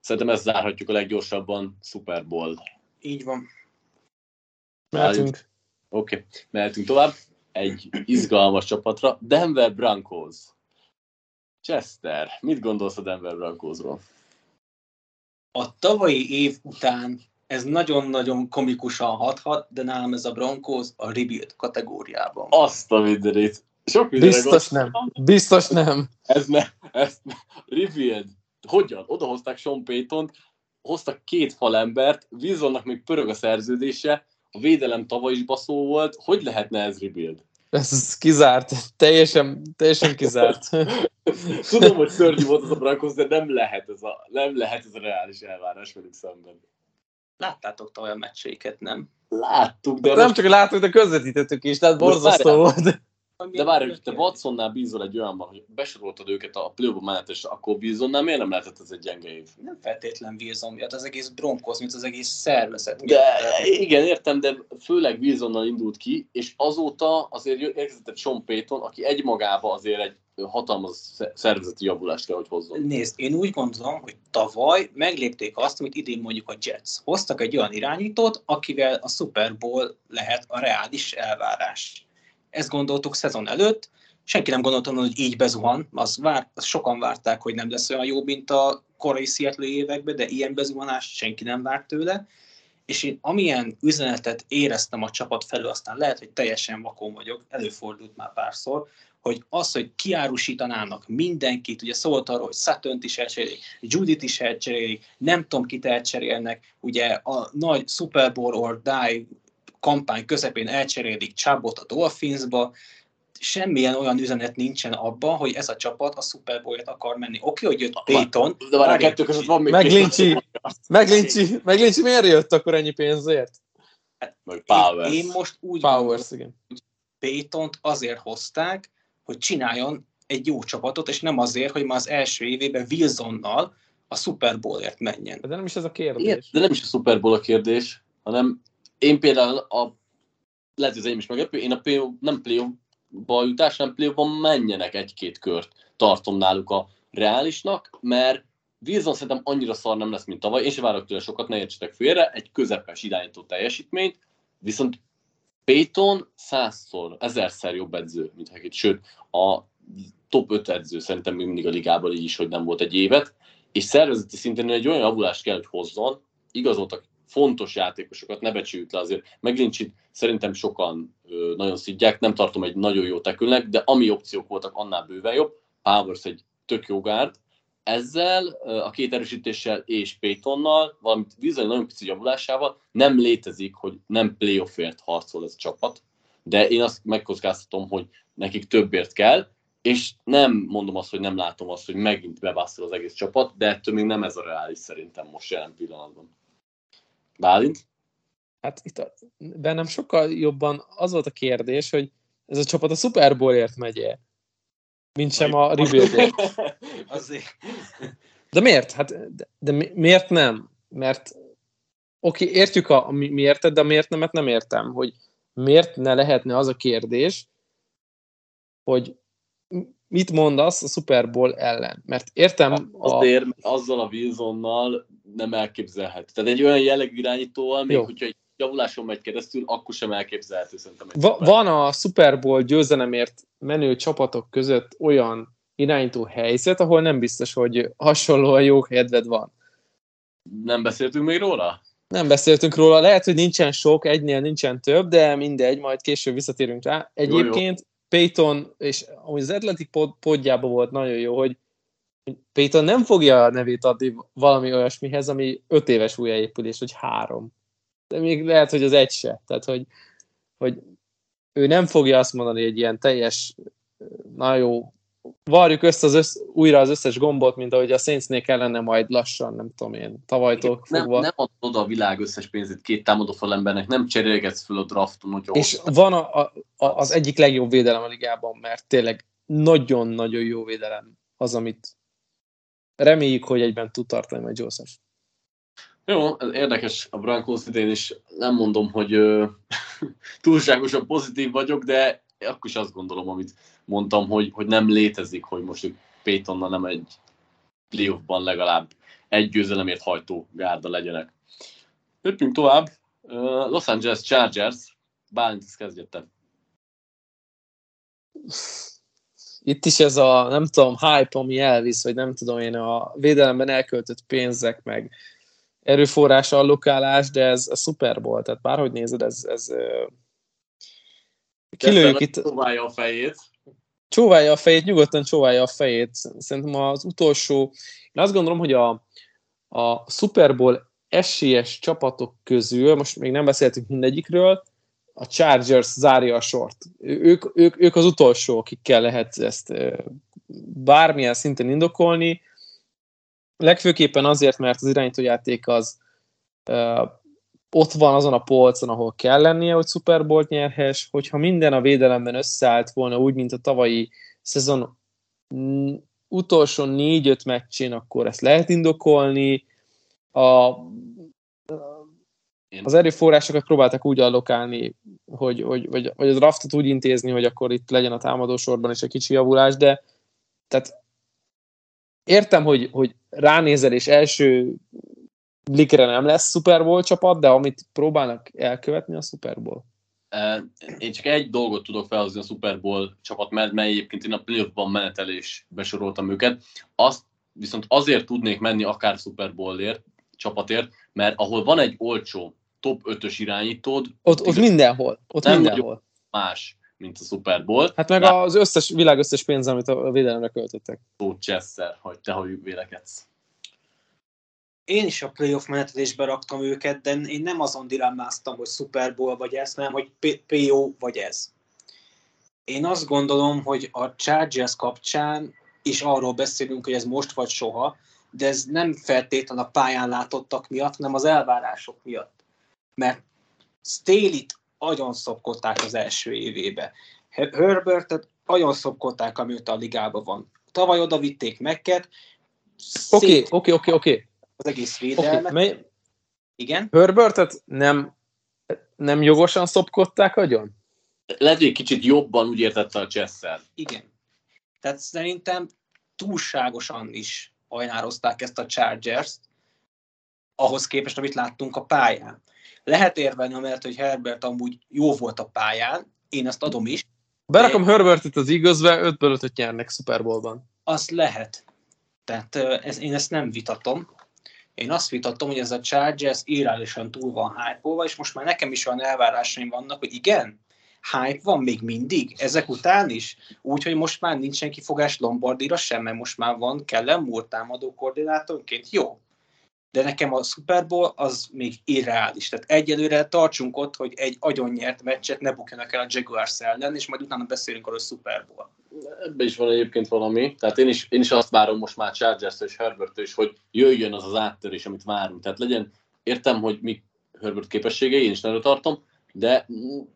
Szerintem ezt zárhatjuk a leggyorsabban, Super Bowl.
Így van.
Mehetünk.
Oké, okay. mehetünk tovább egy izgalmas csapatra, Denver Broncos. Chester, mit gondolsz a Denver Broncosról?
A tavalyi év után ez nagyon-nagyon komikusan hathat, de nálam ez a Broncos a rebuild kategóriában.
Azt a mindenét.
Sok Biztos nem. Biztos nem.
Ez ne, ez ne. Rebuild. Hogyan? Oda hozták Sean payton hoztak két falembert, Wilsonnak még pörög a szerződése, a védelem tavaly is baszó volt, hogy lehetne ez rebuild?
Ez kizárt, teljesen, teljesen kizárt.
Tudom, hogy szörnyű volt az a Broncos, de nem lehet ez a, nem lehet ez a reális elvárás velük szemben.
Láttátok tavaly a meccseiket, nem?
Láttuk, de...
Nem most... csak láttuk, de közvetítettük is, tehát borzasztó volt.
De várj, hogy te Watsonnál bízol egy olyanban, hogy besoroltad őket a play menetes, akkor Wilsonnál miért nem lehetett ez egy gyenge év?
Nem feltétlen Wilson miatt, az egész Broncos, mint az egész szervezet.
De igen, értem, de főleg Wilsonnal indult ki, és azóta azért érkezett egy Sean Payton, aki egymagába azért egy hatalmas szervezeti javulást kell, hogy hozzon.
Nézd, én úgy gondolom, hogy tavaly meglépték azt, amit idén mondjuk a Jets. Hoztak egy olyan irányítót, akivel a Super Bowl lehet a reális elvárás ezt gondoltuk szezon előtt, senki nem gondolta, hogy így bezuhan, az vár, az sokan várták, hogy nem lesz olyan jó, mint a korai Seattle években, de ilyen bezuhanást senki nem várt tőle, és én amilyen üzenetet éreztem a csapat felől, aztán lehet, hogy teljesen vakon vagyok, előfordult már párszor, hogy az, hogy kiárusítanának mindenkit, ugye szólt arról, hogy sutton is elcserélik, Judit is elcserélik, nem tudom kit elcserélnek, ugye a nagy Super Bowl or Die kampány közepén elcserélik Csábot a Dolphinsba, semmilyen olyan üzenet nincsen abban, hogy ez a csapat a Super Bowl-et akar menni. Oké, hogy jött Payton.
De már a kettő között van még
Meglincsi, Meglincsi, Meglincsi, miért jött akkor ennyi pénzért?
Hát, Powers.
Én, én most úgy
Powers, igen.
Paytont azért hozták, hogy csináljon egy jó csapatot, és nem azért, hogy már az első évében Wilsonnal a Super Bowlért menjen.
De nem is ez a kérdés.
Igen, de nem is a Super Bowl a kérdés, hanem én például a lehet, hogy is meglepő, én a play, nem play-ba jutás, nem play menjenek egy-két kört. Tartom náluk a reálisnak, mert Wilson szerintem annyira szar nem lesz, mint tavaly. Én sem várok tőle sokat, ne értsetek félre, egy közepes irányító teljesítményt, viszont Payton százszor, ezerszer jobb edző, mint Hekit. Sőt, a top 5 edző szerintem még mindig a ligában így is, hogy nem volt egy évet, és szervezeti szinten egy olyan javulást kell, hogy hozzon, igazoltak fontos játékosokat, ne becsüljük le azért. Meglincsit szerintem sokan ö, nagyon szidják, nem tartom egy nagyon jó tekülnek, de ami opciók voltak, annál bőven jobb. Powers egy tök jó gárd. Ezzel a két erősítéssel és Paytonnal, valamint bizony nagyon pici javulásával nem létezik, hogy nem playoffért harcol ez a csapat, de én azt megkockáztatom, hogy nekik többért kell, és nem mondom azt, hogy nem látom azt, hogy megint bebasszol az egész csapat, de ettől még nem ez a reális szerintem most jelen pillanatban. Bálint?
Hát itt a, bennem sokkal jobban az volt a kérdés, hogy ez a csapat a Super Bowlért megy mint sem a rebuildért.
Azért.
De miért? Hát, de, de miért nem? Mert oké, okay, értjük a, a miért, de miért nem, nem értem, hogy miért ne lehetne az a kérdés, hogy mit mondasz a Super Bowl ellen? Mert értem...
A... Azért, mert azzal a Wilsonnal nem elképzelhet. Tehát egy olyan jellegű irányítóval, még Jó. hogyha egy javuláson megy keresztül, akkor sem elképzelhető szerintem.
Va- van a Super Bowl győzelemért menő csapatok között olyan irányító helyzet, ahol nem biztos, hogy hasonlóan jó kedved van.
Nem beszéltünk még róla?
Nem beszéltünk róla, lehet, hogy nincsen sok, egynél nincsen több, de mindegy, majd később visszatérünk rá. Egyébként jó, jó. Payton, és ahogy az Athletic pod, podjában volt nagyon jó, hogy Payton nem fogja a nevét adni valami olyasmihez, ami öt éves újjáépülés, vagy három. De még lehet, hogy az egy se. Tehát, hogy, hogy ő nem fogja azt mondani, hogy egy ilyen teljes, na jó, varjuk össze az össz, újra az összes gombot, mint ahogy a Saintsnél kellene majd lassan, nem tudom én, tavalytól
nem, fogva. Nem adod oda a világ összes pénzét két támadó embernek, nem cserélgetsz föl a drafton, hogy
És ott. van a, a, a, az egyik legjobb védelem a ligában, mert tényleg nagyon-nagyon jó védelem az, amit reméljük, hogy egyben tud tartani majd Joseph.
Jó, érdekes a Broncos idén is. Nem mondom, hogy ö, túlságosan pozitív vagyok, de akkor is azt gondolom, amit mondtam, hogy, hogy nem létezik, hogy most ők Paytonnal nem egy playoffban legalább egy győzelemért hajtó gárda legyenek. Lépjünk tovább. Los Angeles Chargers. Bálint, ezt kezdjette.
Itt is ez a, nem tudom, hype, ami elvisz, vagy nem tudom én, a védelemben elköltött pénzek, meg erőforrás allokálás, de ez a Super Bowl, tehát bárhogy nézed, ez, ez
kilőjük itt. Csóválja a fejét.
Csóválja a fejét, nyugodtan csóválja a fejét. Szerintem az utolsó, én azt gondolom, hogy a, a Super Bowl esélyes csapatok közül, most még nem beszéltünk mindegyikről, a Chargers zárja a sort. Ők, ők, ők az utolsó, akikkel lehet ezt bármilyen szinten indokolni. Legfőképpen azért, mert az irányítójáték az ott van azon a polcon, ahol kell lennie, hogy Super Bowl nyerhes, hogyha minden a védelemben összeállt volna úgy, mint a tavalyi szezon utolsó négy-öt meccsén, akkor ezt lehet indokolni. A, az erőforrásokat próbáltak úgy allokálni, hogy, hogy, hogy, hogy az draftot úgy intézni, hogy akkor itt legyen a támadósorban is egy kicsi javulás, de tehát értem, hogy, hogy ránézel, és első blikre nem lesz Super Bowl csapat, de amit próbálnak elkövetni, a Super Bowl.
Én csak egy dolgot tudok felhozni a Super Bowl csapat, mert mely egyébként én a playoffban menetelés besoroltam őket. Azt viszont azért tudnék menni akár Super Bowlért, csapatért, mert ahol van egy olcsó top 5-ös irányítód,
ott, ott mindenhol. Ott nem mindenhol.
más, mint a Super Bowl.
Hát meg Lát... az összes, világ összes pénz, amit a védelemre költöttek.
Ó, Chester, hogy te hogy vélekedsz
én is a playoff menetelésbe raktam őket, de én nem azon dilemmáztam, hogy Super Bowl vagy ez, hanem hogy PO vagy ez. Én azt gondolom, hogy a Chargers kapcsán is arról beszélünk, hogy ez most vagy soha, de ez nem feltétlenül a pályán látottak miatt, hanem az elvárások miatt. Mert Staley-t agyon szopkodták az első évébe. Herbertet agyon szopkodták, amióta a ligában van. Tavaly oda vitték Mekket.
Oké, oké, oké, oké
az egész védelmet. Okay, mely... Igen?
Herbertet nem, nem jogosan szopkodták agyon?
Lehet, hogy kicsit jobban úgy értette a Chessel.
Igen. Tehát szerintem túlságosan is ajnározták ezt a Chargers-t, ahhoz képest, amit láttunk a pályán. Lehet érvelni amellett, hogy Herbert amúgy jó volt a pályán, én ezt adom is.
Berakom de... Herbertet az igazbe, 5 5 nyernek Super Bowl-ban.
Azt lehet. Tehát ez, én ezt nem vitatom. Én azt vitattam, hogy ez a Chargers irreálisan túl van hype és most már nekem is olyan elvárásaim vannak, hogy igen, hype van még mindig, ezek után is, úgyhogy most már nincsen kifogás Lombardira sem, mert most már van Kellen Moore támadó koordinátorként, jó. De nekem a Super Bowl az még irreális. Tehát egyelőre tartsunk ott, hogy egy agyon nyert meccset ne bukjanak el a Jaguars ellen, és majd utána beszélünk arról a Super Bowl.
ebbe is van egyébként valami. Tehát én is, én is azt várom most már chargers és herbert is, hogy jöjjön az az áttörés, amit várunk. Tehát legyen, értem, hogy mi Herbert képességei, én is nagyon tartom, de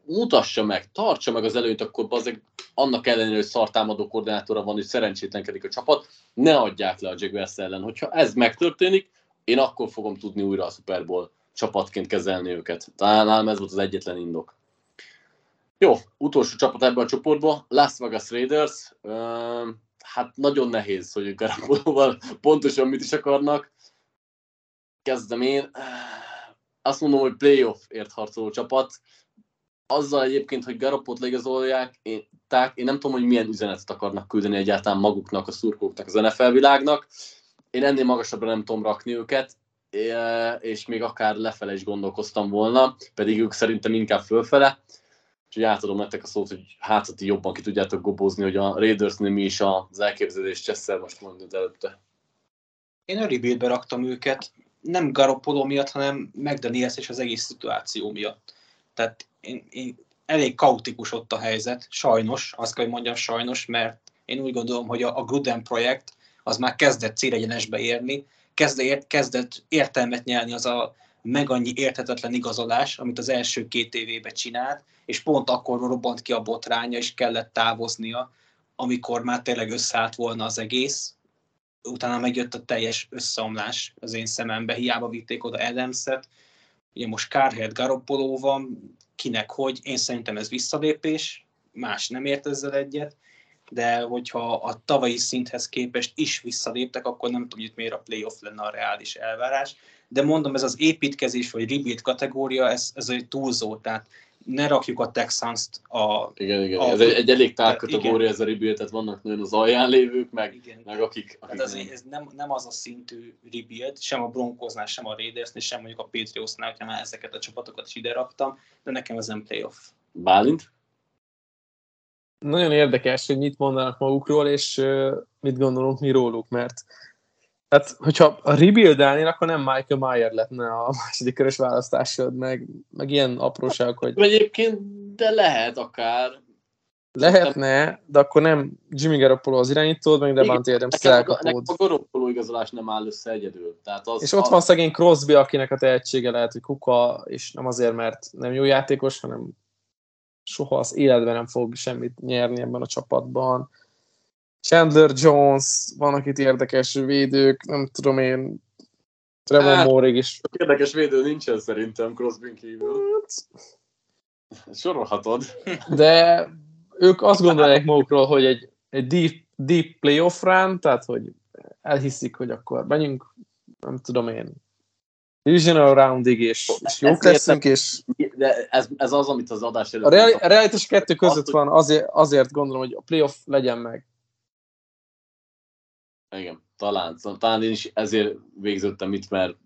mutassa meg, tartsa meg az előnyt, akkor azért annak ellenére, hogy szartámadó koordinátora van, és szerencsétlenkedik a csapat, ne adják le a Jaguars ellen. Hogyha ez megtörténik, én akkor fogom tudni újra a Super Bowl csapatként kezelni őket. Talán ez volt az egyetlen indok. Jó, utolsó csapat ebben a csoportban, Las Vegas Raiders. Hát nagyon nehéz, hogy Garapolóval pontosan mit is akarnak. Kezdem én. Azt mondom, hogy playoffért harcoló csapat. Azzal egyébként, hogy Garapot legazolják, én, tehát én nem tudom, hogy milyen üzenetet akarnak küldeni egyáltalán maguknak, a szurkóknak, az NFL világnak. Én ennél magasabbra nem tudom rakni őket, és még akár lefele is gondolkoztam volna, pedig ők szerintem inkább fölfele úgyhogy átadom nektek a szót, hogy hát ti jobban ki tudjátok gobozni, hogy a Raidersnél mi is az elképzelés Csesszel most mondod előtte.
Én rebuildbe raktam őket, nem Garoppolo miatt, hanem McDaniels és az egész szituáció miatt. Tehát én, én, elég kaotikus ott a helyzet, sajnos, azt kell, hogy mondjam sajnos, mert én úgy gondolom, hogy a, a Gruden projekt az már kezdett célegyenesbe érni, kezdett, kezdett értelmet nyelni az a meg annyi érthetetlen igazolás, amit az első két évében csinált, és pont akkor robbant ki a botránya, és kellett távoznia, amikor már tényleg összeállt volna az egész. Utána megjött a teljes összeomlás az én szemembe, hiába vitték oda Adams-et. Ugye most Kárhelyet Garoppoló van, kinek hogy, én szerintem ez visszalépés, más nem ért ezzel egyet, de hogyha a tavalyi szinthez képest is visszaléptek, akkor nem tudom, hogy miért a playoff lenne a reális elvárás. De mondom, ez az építkezés vagy rebuild kategória, ez, ez egy túlzó, tehát ne rakjuk a Texans-t a...
Igen, igen, a, ez egy, egy elég tár kategória igen. ez a rebuild, tehát vannak nagyon az alján lévők, meg, igen. meg akik... akik
ez, nem. ez nem, nem az a szintű rebuild, sem a Broncosnál, sem a Raidersnél, sem mondjuk a Patriotsnál, hogyha már ezeket a csapatokat is ide raktam, de nekem ez nem playoff.
Bálint?
Nagyon érdekes, hogy mit mondanak magukról, és mit gondolunk mi róluk, mert hát, hogyha a rebuild akkor nem Michael Mayer lehetne a második körös választásod, meg, meg ilyen apróság, hogy...
Egyébként, de lehet akár.
Lehetne, de akkor nem Jimmy Garoppolo az irányítód, meg Devante Adams elkapód.
a Garoppolo igazolás nem áll össze egyedül. Tehát az,
és ott van szegény Crosby, akinek a tehetsége lehet, hogy kuka, és nem azért, mert nem jó játékos, hanem soha az életben nem fog semmit nyerni ebben a csapatban. Chandler Jones, vannak itt érdekes védők, nem tudom én, Trevor hát, Morig is.
Érdekes védő nincsen szerintem Crosby kívül. Hát, sorolhatod.
De ők azt gondolják magukról, hogy egy, egy deep, deep playoff run, tehát hogy elhiszik, hogy akkor menjünk, nem tudom én, Divisional roundig, és, és jók leszünk, és...
De ez, ez az, amit az adás előtt...
A, reali, a realitás kettő között azt, van, azért, azért gondolom, hogy a playoff legyen meg.
Igen, talán. Talán én is ezért végződtem itt, mert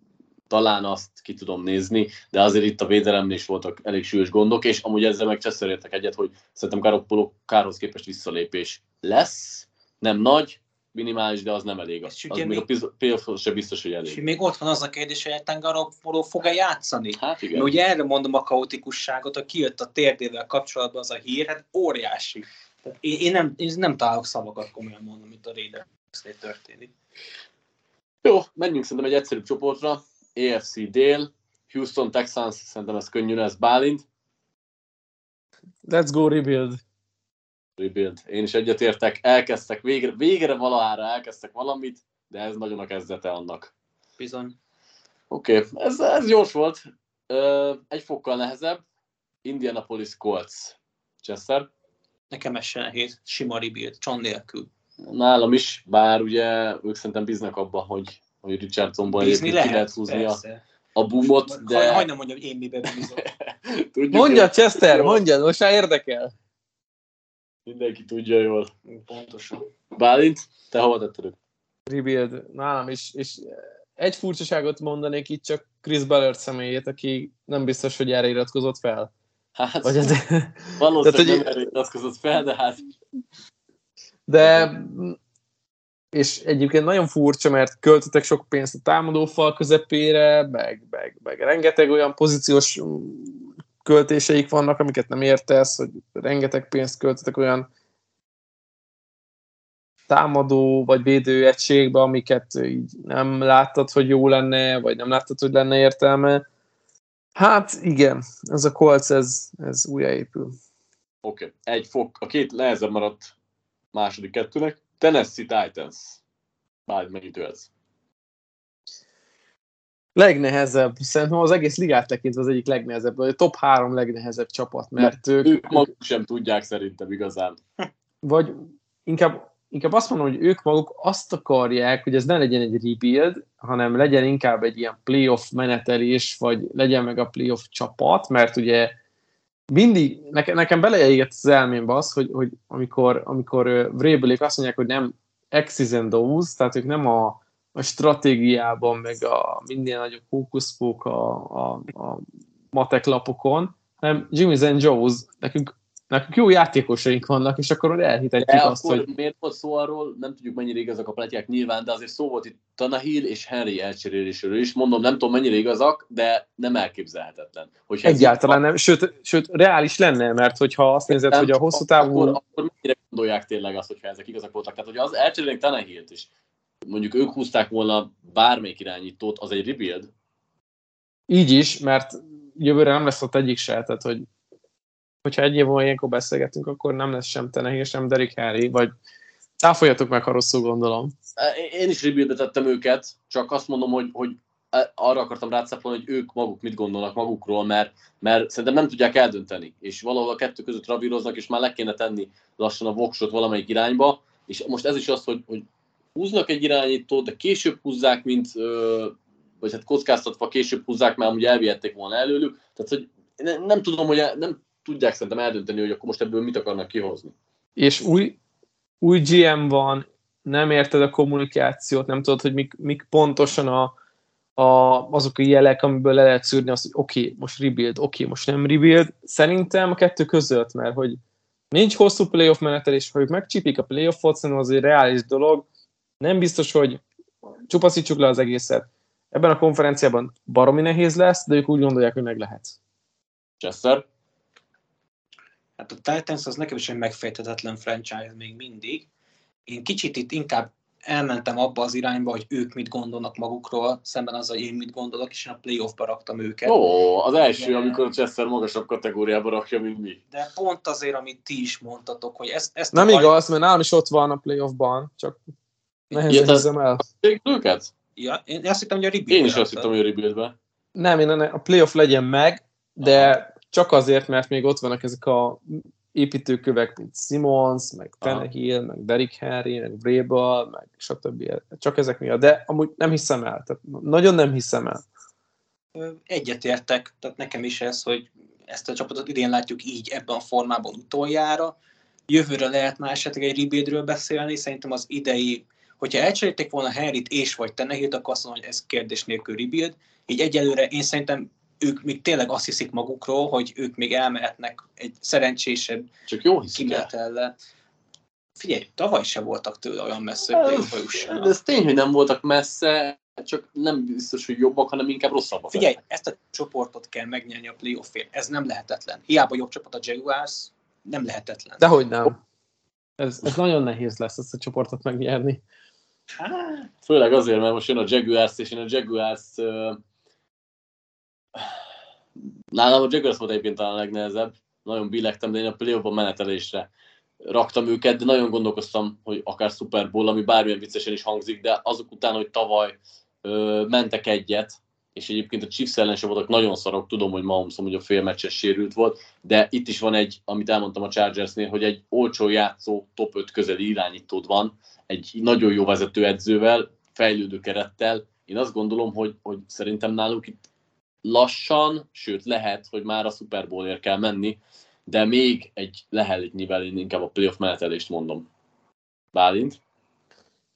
talán azt ki tudom nézni, de azért itt a védelemnél is voltak elég súlyos gondok, és amúgy ezzel meg értek egyet, hogy szerintem Garoppolo kárhoz képest visszalépés lesz, nem nagy, minimális, de az nem elég. Az, az még a playoff se biztos, hogy elég.
És még ott van az a kérdés, hogy Garoppolo fog-e játszani?
Hát igen.
Mert ugye erre mondom a kaotikusságot, hogy kijött a térdével kapcsolatban az a hír, hát óriási. Tehát én, én, nem, én nem találok szavakat komolyan mondom, amit a raiders történik.
Jó, menjünk szerintem egy egyszerűbb csoportra. AFC dél, Houston Texans, szerintem ez könnyű ez Bálint.
Let's go rebuild
rebuild. Én is egyetértek, elkezdtek, végre, végre valahára elkezdtek valamit, de ez nagyon a kezdete annak.
Bizony.
Oké, okay. ez, ez gyors volt. Egy fokkal nehezebb. Indianapolis Colts. Chester?
Nekem ez se nehéz. Sima rebuild, cson nélkül.
Nálam is, bár ugye ők szerintem bíznak abban, hogy, hogy Richardsonból
egyébként
lehet, ki lehet húzni a, a boomot, de...
Hagyd nem mondjam, hogy én miben bízom.
mondja, Chester, mondja, most már érdekel.
Mindenki tudja jól.
Pontosan.
Bálint, te hova tetted őt?
Rebuild, nálam is, és egy furcsaságot mondanék itt csak Chris Ballard személyét, aki nem biztos, hogy erre iratkozott fel.
Hát, Vagy ez... valószínűleg Tehát, nem erre iratkozott fel, de hát...
De és egyébként nagyon furcsa, mert költöttek sok pénzt a támadófal közepére, meg, meg, meg rengeteg olyan pozíciós költéseik vannak, amiket nem értesz, hogy rengeteg pénzt költetek olyan támadó vagy védő egységbe, amiket így nem láttad, hogy jó lenne, vagy nem láttad, hogy lenne értelme. Hát igen, ez a Colts, ez, ez újjáépül.
Oké, okay. egy fok. A két nehezebb maradt második kettőnek. Tennessee Titans. Bár megint ez.
Legnehezebb, szerintem az egész ligát tekintve az egyik legnehezebb, vagy a top három legnehezebb csapat, mert
ők, ők maguk sem tudják szerintem igazán.
Vagy inkább, inkább azt mondom, hogy ők maguk azt akarják, hogy ez ne legyen egy rebuild, hanem legyen inkább egy ilyen playoff menetelés, vagy legyen meg a playoff csapat, mert ugye mindig, nekem, nekem beleégett az elmémbe az, hogy, hogy amikor, amikor Vrabel azt mondják, hogy nem X's and O's, tehát ők nem a, a stratégiában, meg a minden nagyobb hókuszpók a, a, a matek lapokon, hanem Jimmy's and Joe's, nekünk nekünk jó játékosaink vannak, és akkor elhitetjük de azt,
akkor
hogy...
miért volt szó arról, nem tudjuk mennyire igazak a pletyák nyilván, de azért szó volt itt Tanahil és Henry elcseréléséről is. Mondom, nem tudom mennyire igazak, de nem elképzelhetetlen.
Hogyha Egyáltalán nem, sőt, sőt, reális lenne, mert hogyha azt nézed, nem, hogy a hosszú távú...
Akkor, akkor mennyire gondolják tényleg azt, hogyha ezek igazak voltak. Tehát, hogyha az elcserélnénk Tanahilt is, mondjuk ők húzták volna bármelyik irányítót, az egy rebuild?
Így is, mert jövőre nem lesz ott egyik se, tehát hogy hogyha egy év múlva ilyenkor beszélgetünk, akkor nem lesz sem Tenehér, sem Derek Harry, vagy táfoljatok meg, ha rosszul gondolom.
Én is rebuildbe tettem őket, csak azt mondom, hogy, hogy arra akartam rácápolni, hogy ők maguk mit gondolnak magukról, mert, mert szerintem nem tudják eldönteni, és valahol a kettő között ravíroznak, és már le kéne tenni lassan a voksot valamelyik irányba, és most ez is az, hogy, hogy húznak egy irányítót, de később húzzák, mint, vagy hát kockáztatva később húzzák, mert ugye elvihették volna előlük, tehát hogy nem, tudom, hogy nem tudják szerintem eldönteni, hogy akkor most ebből mit akarnak kihozni.
És új, új GM van, nem érted a kommunikációt, nem tudod, hogy mik, mik pontosan a, a, azok a jelek, amiből le lehet szűrni azt, hogy oké, okay, most rebuild, oké, okay, most nem rebuild. Szerintem a kettő között, mert hogy nincs hosszú playoff menetelés, ha ők megcsípik a playoffot, szerintem az egy reális dolog. Nem biztos, hogy csupaszítsuk le az egészet. Ebben a konferenciában baromi nehéz lesz, de ők úgy gondolják, hogy meg lehet.
Chester?
Hát a Titans az nekem is egy megfejtetetlen franchise még mindig. Én kicsit itt inkább elmentem abba az irányba, hogy ők mit gondolnak magukról, szemben az, hogy én mit gondolok, és én a playoffba raktam őket.
Ó, az első, de, amikor Chester magasabb kategóriába rakja, mint mi.
De pont azért, amit ti is mondtatok, hogy ezt... ezt
Nem igaz, mert nálam is ott van a playoffban, csak nehezen hiszem el.
Őket?
Ja, én azt hittem, hogy a rebuild
Én is azt hittem, hogy a rebuild
Nem, én a playoff legyen meg, de Aha csak azért, mert még ott vannak ezek a építőkövek, mint Simons, meg Tenehill, meg Derrick Henry, meg Vrabel, meg stb. Csak ezek miatt. De amúgy nem hiszem el. Tehát nagyon nem hiszem el.
Egyetértek, tehát nekem is ez, hogy ezt a csapatot idén látjuk így ebben a formában utoljára. Jövőre lehet már esetleg egy rebuildről beszélni, szerintem az idei, hogyha elcserélték volna Harryt és vagy Tenehilt, akkor azt mondom, hogy ez kérdés nélkül rebuild. Így egyelőre én szerintem ők még tényleg azt hiszik magukról, hogy ők még elmehetnek egy szerencsésebb
Csak jó
kimenetellel. Figyelj, tavaly se voltak tőle olyan messze, hogy
De ez tény, hogy nem voltak messze, csak nem biztos, hogy jobbak, hanem inkább rosszabbak.
Figyelj, ezt a csoportot kell megnyerni a playoffért. Ez nem lehetetlen. Hiába jobb csapat a Jaguars, nem lehetetlen.
Dehogy nem. Ez, ez nagyon nehéz lesz ezt a csoportot megnyerni.
Hát. Főleg azért, mert most jön a Jaguars, és én a Jaguars Nálam a Jaguars volt egyébként talán a legnehezebb. Nagyon billegtem, de én a playoffban menetelésre raktam őket, de nagyon gondolkoztam, hogy akár Super Bowl, ami bármilyen viccesen is hangzik, de azok után, hogy tavaly ö, mentek egyet, és egyébként a Chiefs ellen sem voltak nagyon szarok, tudom, hogy Mahomes hogy a fél meccses sérült volt, de itt is van egy, amit elmondtam a Chargersnél, hogy egy olcsó játszó top 5 közeli irányítód van, egy nagyon jó vezetőedzővel, fejlődő kerettel. Én azt gondolom, hogy, hogy szerintem náluk itt lassan, sőt lehet, hogy már a Super Bowlért kell menni, de még egy lehelítnyivel én inkább a playoff menetelést mondom. Bálint?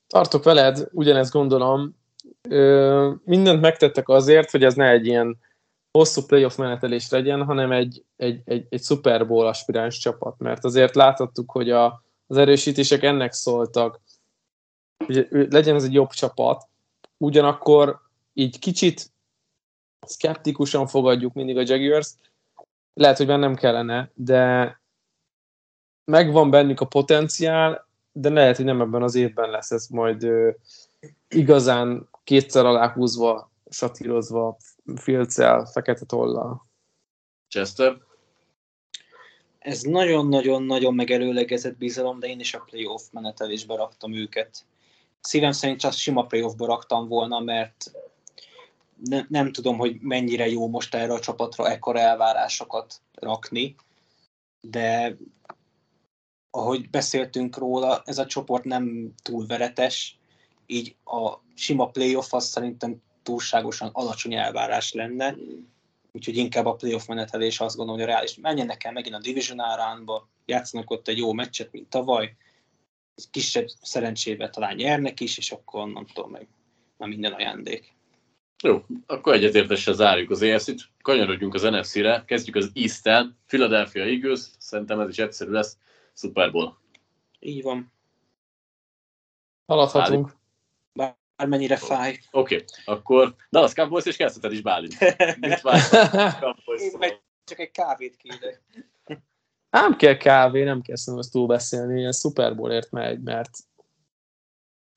Tartok veled, ugyanezt gondolom. Ö, mindent megtettek azért, hogy ez ne egy ilyen hosszú playoff menetelés legyen, hanem egy, egy, egy, egy Super Bowl aspiráns csapat, mert azért láthattuk, hogy a, az erősítések ennek szóltak, hogy legyen ez egy jobb csapat, ugyanakkor így kicsit szkeptikusan fogadjuk mindig a Jaguars. Lehet, hogy bennem kellene, de megvan bennük a potenciál, de lehet, hogy nem ebben az évben lesz ez majd ö, igazán kétszer aláhúzva, satírozva, filccel, fekete tollal.
Chester?
Ez nagyon-nagyon-nagyon megelőlegezett bizalom, de én is a playoff menetelésbe raktam őket. Szívem szerint csak sima playoffba raktam volna, mert ne, nem tudom, hogy mennyire jó most erre a csapatra ekkora elvárásokat rakni, de ahogy beszéltünk róla, ez a csoport nem túl veretes, így a sima playoff az szerintem túlságosan alacsony elvárás lenne, úgyhogy inkább a playoff menetelés azt gondolom, hogy a reális. Menjenek el megint a Division áránba, játszanak ott egy jó meccset, mint tavaly, kisebb szerencsével talán nyernek is, és akkor nem tudom meg, nem minden ajándék.
Jó, akkor egyetértesen zárjuk az EFC-t, kanyarodjunk az NFC-re, kezdjük az East-en, Philadelphia Eagles, szerintem ez is egyszerű lesz, Super Bowl.
Így van.
Haladhatunk.
Bármennyire fáj.
Oké, okay, akkor Dallas Cowboys és kezdheted is Bálint.
Én meg csak egy kávét kérek.
Nem kell kávé, nem kell szerintem ezt túlbeszélni, ilyen Super Bowlért megy, mert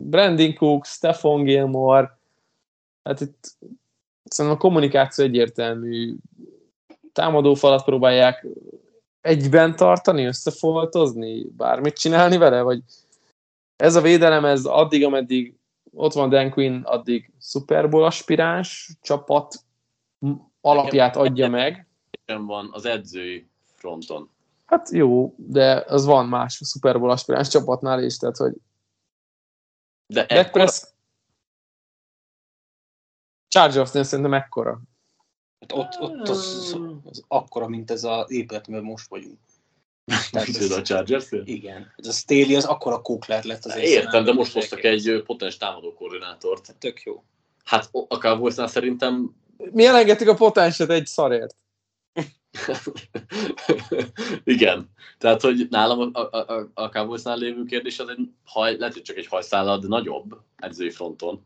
Brandon Cook, Stefan Gilmore, hát itt szerintem a kommunikáció egyértelmű. Támadó falat próbálják egyben tartani, összefoltozni, bármit csinálni vele, vagy ez a védelem, ez addig, ameddig ott van Dan Quinn, addig Super Bowl aspiráns csapat alapját adja meg.
van az edzői fronton.
Hát jó, de az van más Super Bowl aspiráns csapatnál is, tehát hogy
De
Dak
ekkora,
Prescott- Chargers-nél szerintem ekkora.
Hát ott, ott az, az akkora, mint ez az épület, amiben most vagyunk. Tehát
Micsoda a chargers
igen, ez a Staley az akkora kókler lett az
Értem, de most hoztak egy potens támadó koordinátort.
Tök jó.
Hát a Cowboysnál szerintem
Mi elengedtük a potenset egy szarért.
Igen. Tehát, hogy nálam a, a, a, a Cowboysnál lévő kérdés az egy haj, lehet, hogy csak egy hajszálad nagyobb edzői fronton.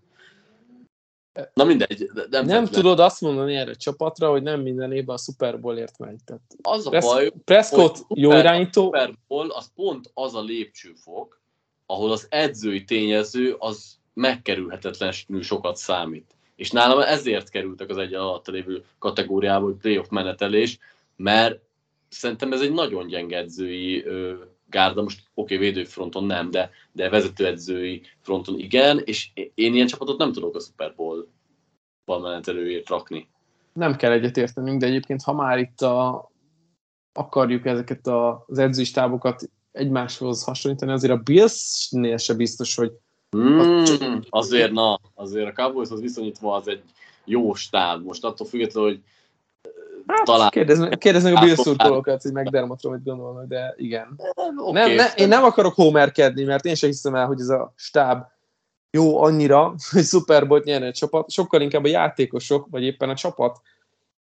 Na mindegy, de nem,
Nem tudod azt mondani erre a csapatra, hogy nem minden évben a Super Bowlért megy. Tehát
Az a
Pres-
baj,
Prescott
hogy
jó irányító,
Super Bowl az pont az a lépcsőfok, ahol az edzői tényező az megkerülhetetlenül sokat számít. És nálam ezért kerültek az egy alatt lévő kategóriába, hogy playoff menetelés, mert szerintem ez egy nagyon gyenge edzői ö, gárda, most oké, okay, védőfronton nem, de, de vezetőedzői fronton igen, és én ilyen csapatot nem tudok a Super Bowl menetelőért rakni.
nem kell egyetértenünk, de egyébként ha már itt a, akarjuk ezeket az edzőistábokat egymáshoz hasonlítani, azért a Bills-nél se biztos, hogy
Mm, azért, na, azért a Cowboyshoz viszonyítva az egy jó stáb. Most attól függetlenül, hogy
hát,
Talán-
kérdezni, kérdezni a
Hát,
Bills
hát-
szurkolókat, hogy McDermottról mit gondolnak, de igen.
okay,
Nem, ne, én nem akarok homerkedni, mert én sem hiszem el, hogy ez a stáb jó annyira, hogy Super Bowl nyerne egy csapat, sokkal inkább a játékosok, vagy éppen a csapat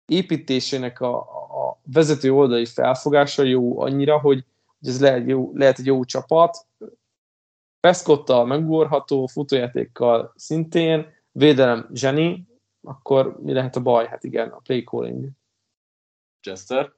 építésének a, a vezető oldali felfogása jó annyira, hogy, hogy ez lehet, jó, lehet egy jó csapat, Prescott-tal megugorható, futójátékkal szintén, védelem zseni, akkor mi lehet a baj? Hát igen, a play calling.
Chester.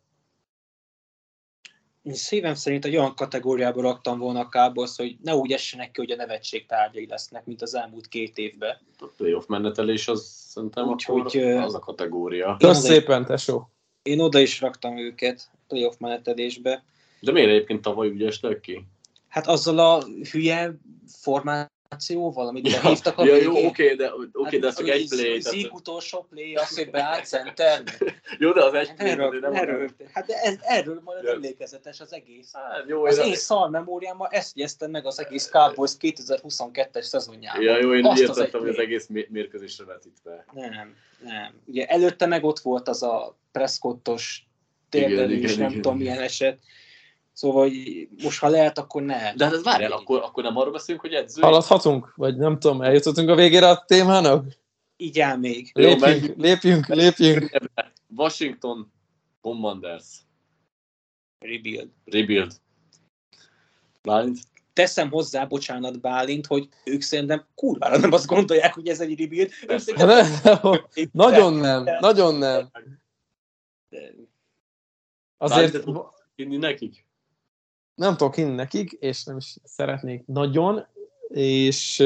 Én szívem szerint egy olyan kategóriába raktam volna a Cowboys, hogy ne úgy essenek ki, hogy a nevetség tárgyai lesznek, mint az elmúlt két évben.
A playoff menetelés az szerintem
Úgyhogy,
az a kategória.
Kösz szépen, tesó!
Én oda is raktam őket playoff menetelésbe.
De miért egyébként tavaly úgy estek ki?
Hát azzal a hülye formációval, amit
Ja,
behívtak a
ja, jó,
végén.
oké, de, oké, de ez csak
Hát,
egy play.
Zik
Tehát,
utolsó play, az, hogy beállt center.
jó, de az egy play.
Erről,
nem
erről, hát de ez, erről majd
Ja.
emlékezetes az egész.
Hát, jó,
Az
én,
én szar memóriámmal ezt jegyeztem meg az egész Cowboys 2022-es szezonjában.
ja, jó, én
Azt az
értettem,
egy
hogy az egész mé- mérkőzésre vetítve.
Nem, nem. Ugye előtte meg ott volt az a Prescottos
Igen,
térdelés,
igen,
nem
igen.
tudom milyen eset. Szóval hogy most ha lehet, akkor ne.
De hát ez várjál, akkor, akkor nem arról beszélünk, hogy edző.
Haladhatunk? Vagy nem tudom, eljutottunk a végére a témának?
Így áll még.
Jó,
Lépjünk,
menjünk.
lépjünk, lépjünk.
Washington Commanders.
Rebuild.
Rebuild. Bálint?
Teszem hozzá, bocsánat Bálint, hogy ők szerintem kurvára nem azt gondolják, hogy ez egy rebuild. Szerintem-
Ne, nagyon nem, nagyon nem. Azért
Bálint, nekik?
Nem tudok hinni nekik, és nem is szeretnék nagyon, és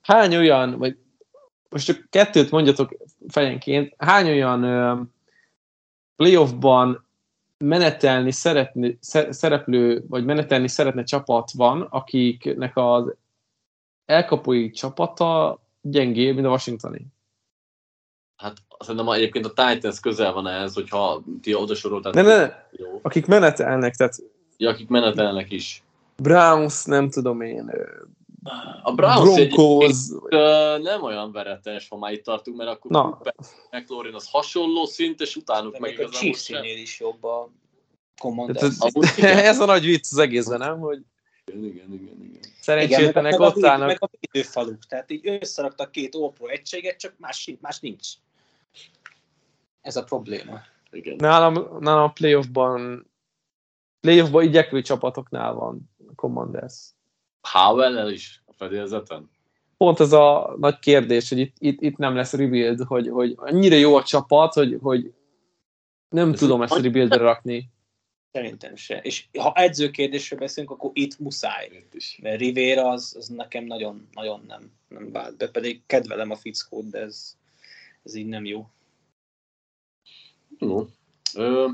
hány olyan, vagy most csak kettőt mondjatok fejenként, hány olyan playoffban menetelni szeretni, szereplő, vagy menetelni szeretne csapat van, akiknek az elkapói csapata gyengébb, mint a Washingtoni.
Hát szerintem egyébként a Titans közel van ehhez, hogyha ti oda soroltad.
Ne, ne, ne. Jó. Akik menetelnek, tehát...
Ja, akik menetelnek is.
Browns, nem tudom én,
a Browns Broncos... nem olyan veretes, ha már itt tartunk, mert akkor
Na.
McLaurin az hasonló szint, és utánuk meg
a Chiefs-nél is jobb a
Commanders. Ez, ez a nagy vicc az egészben, nem? Hogy
igen, igen, igen. igen.
Szerencsétlenek ott állnak.
Meg a védőfaluk, tehát így összeraktak két All-Pro egységet, csak más, más nincs. Ez a probléma.
Igen.
Nálam, nálam a playoffban playoffban igyekvő csapatoknál van a Commanders.
Howell-el is a fedélzeten?
Pont ez a nagy kérdés, hogy itt, itt, itt nem lesz rebuild, hogy, hogy annyira jó a csapat, hogy, hogy nem ez tudom ezt rebuildre rakni.
Szerintem se. És ha edző kérdésről beszélünk, akkor itt muszáj.
is.
Mert Rivera az, az nekem nagyon, nagyon nem, nem vált be, pedig kedvelem a fickót, de ez, ez így nem jó.
Jó. Ö,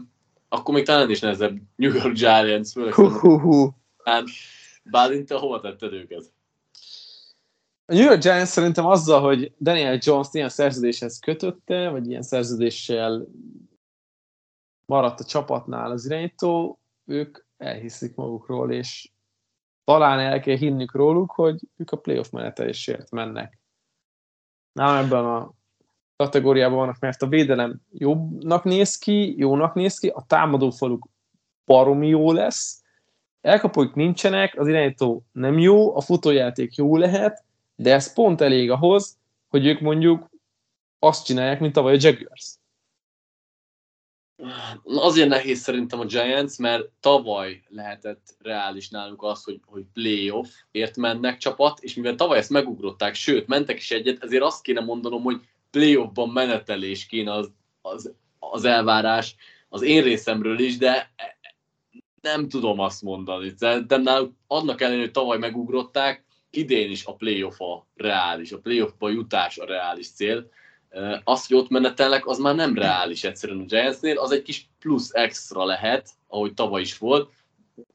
akkor még talán is nehezebb New York Giants. Hát, Bálint, te hova tetted őket?
A New York Giants szerintem azzal, hogy Daniel Jones ilyen szerződéshez kötötte, vagy ilyen szerződéssel maradt a csapatnál az irányító, ők elhiszik magukról, és talán el kell hinnük róluk, hogy ők a playoff menetelésért mennek. Nem ebben a kategóriában vannak, mert a védelem jobbnak néz ki, jónak néz ki, a támadófaluk baromi jó lesz, elkapóik nincsenek, az irányító nem jó, a futójáték jó lehet, de ez pont elég ahhoz, hogy ők mondjuk azt csinálják, mint tavaly a Jaguars.
Azért nehéz szerintem a Giants, mert tavaly lehetett reális náluk az, hogy, hogy playoff ért mennek csapat, és mivel tavaly ezt megugrották, sőt, mentek is egyet, ezért azt kéne mondanom, hogy playoffban menetelés kéne az, az, az elvárás az én részemről is, de nem tudom azt mondani. De náluk annak ellenére, hogy tavaly megugrották, idén is a playoff a reális, a playoffba jutás a reális cél. Az, hogy ott menetelnek, az már nem reális egyszerűen a Giantsnél, az egy kis plusz extra lehet, ahogy tavaly is volt,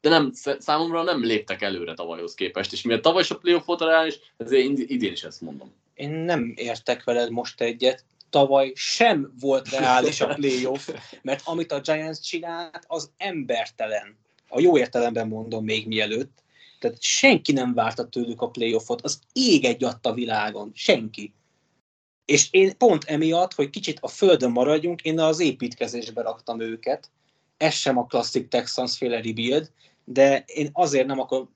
de nem, számomra nem léptek előre tavalyhoz képest, és mivel tavaly is a playoff volt a reális, ezért idén is ezt mondom.
Én nem értek veled most egyet, tavaly sem volt reális a playoff, mert amit a Giants csinált, az embertelen. A jó értelemben mondom még mielőtt. Tehát senki nem várta tőlük a playoffot, az ég egy a világon, senki. És én pont emiatt, hogy kicsit a földön maradjunk, én az építkezésbe raktam őket. Ez sem a klasszik Texans féle rebuild, de én azért nem akar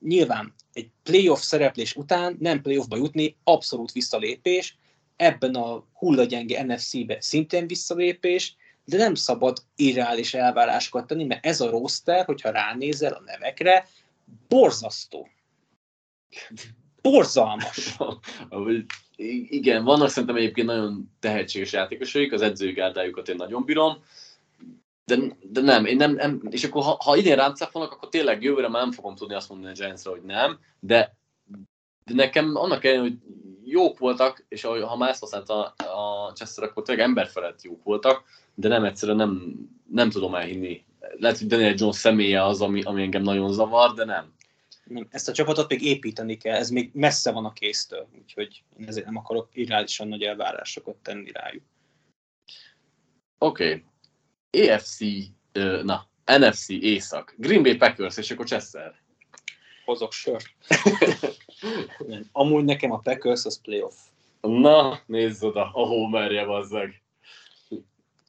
nyilván egy playoff szereplés után nem playoffba jutni, abszolút visszalépés, ebben a hullagyenge NFC-be szintén visszalépés, de nem szabad irreális elvárásokat tenni, mert ez a roster, hogyha ránézel a nevekre, borzasztó. Borzalmas.
Igen, vannak szerintem egyébként nagyon tehetséges játékosaik, az edzőgárdájukat én nagyon bírom, de, de nem, én nem, nem, és akkor ha, ha idén rám cáfolnak, akkor tényleg jövőre már nem fogom tudni azt mondani a giants hogy nem, de, de nekem annak ellenére, hogy jók voltak, és ha már ezt használta a Chester, akkor tényleg emberfelett jók voltak, de nem egyszerűen nem, nem tudom elhinni. Lehet, hogy Daniel Jones személye az, ami, ami engem nagyon zavar, de nem.
Ezt a csapatot még építeni kell, ez még messze van a kéztől, úgyhogy én ezért nem akarok irreálisan nagy elvárásokat tenni rájuk.
Oké. Okay. EFC, na, NFC Észak, Green Bay Packers, és akkor Chester.
Hozok sört. Amúgy nekem a Packers az playoff.
Na, nézz oda, a homerje bazzag.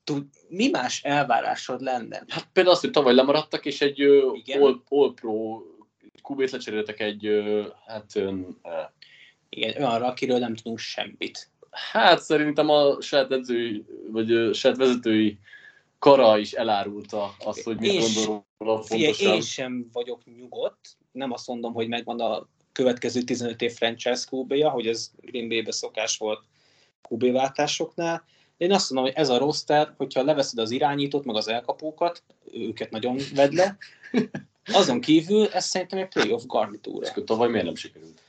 Tud, mi más elvárásod lenne?
Hát például az, hogy tavaly lemaradtak, és egy all, all Pro kubét lecseréltek egy, hát...
Igen, olyanra, akiről nem tudunk semmit.
Hát szerintem a saját edzői, vagy a saját vezetői kara is elárulta azt, hogy mit gondol
pontosan. Én sem vagyok nyugodt, nem azt mondom, hogy megvan a következő 15 év franchise qb hogy ez Green Bay-be szokás volt QB váltásoknál, én azt mondom, hogy ez a roster, hogyha leveszed az irányítót, meg az elkapókat, őket nagyon vedd le, azon kívül ez szerintem egy playoff garnitúra.
És akkor tavaly miért nem sikerült?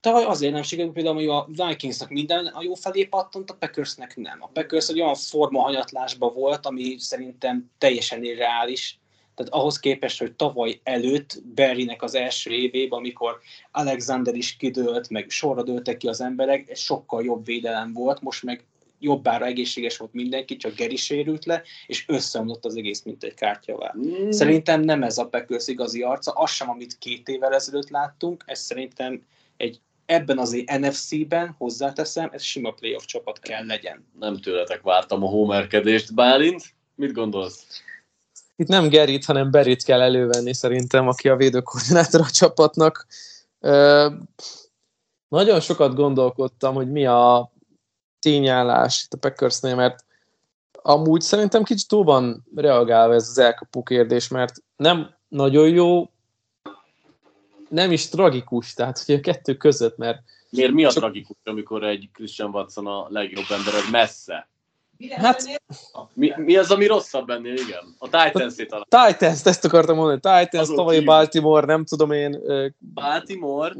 Tavaly azért nem sikerült, például hogy a Vikingsnak minden a jó felé pattant, a Packersnek nem. A Packers egy olyan forma hanyatlásban volt, ami szerintem teljesen irreális. Tehát ahhoz képest, hogy tavaly előtt Berrynek az első évében, amikor Alexander is kidőlt, meg sorra dőltek ki az emberek, egy sokkal jobb védelem volt, most meg jobbára egészséges volt mindenki, csak Geri sérült le, és összeomlott az egész, mint egy kártyavár. Mm. Szerintem nem ez a Packers igazi arca, az sem, amit két évvel ezelőtt láttunk, ez szerintem egy ebben az NFC-ben, hozzáteszem, ez sima playoff csapat kell legyen.
Nem tőletek vártam a homerkedést, Bálint. Mit gondolsz?
Itt nem Gerit, hanem Berit kell elővenni szerintem, aki a védőkoordinátor a csapatnak. Ö, nagyon sokat gondolkodtam, hogy mi a tényállás itt a Packersnél, mert amúgy szerintem kicsit túl van reagálva ez az elkapó kérdés, mert nem nagyon jó, nem is tragikus, tehát hogy a kettő között, mert...
Miért mi a csak... tragikus, amikor egy Christian Watson a legjobb ember, ez messze? Hát, mi, mi az, ami rosszabb ennél, igen? A Titans-ét talán.
Titans, ezt akartam mondani. Titans, tavalyi Baltimore, nem tudom én.
Baltimore?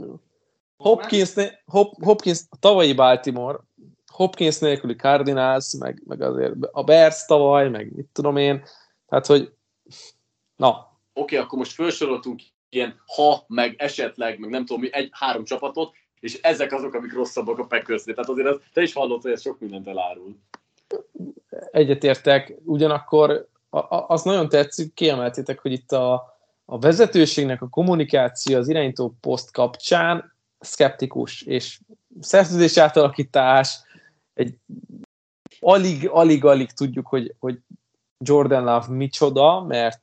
Hopkins, Hop, Hopkins, a tavalyi Baltimore, Hopkins nélküli Cardinals, meg, meg azért a Bears tavaly, meg mit tudom én. Tehát, hogy na. Oké,
okay, akkor most felsoroltunk ilyen ha, meg esetleg, meg nem tudom egy-három csapatot, és ezek azok, amik rosszabbak a packers Tehát azért az, te is hallott, hogy ez sok mindent elárul.
Egyetértek, ugyanakkor az nagyon tetszik, kiemeltétek, hogy itt a, a vezetőségnek a kommunikáció az irányító poszt kapcsán szkeptikus, és szerződés átalakítás, egy alig, alig, alig tudjuk, hogy, hogy Jordan Love micsoda, mert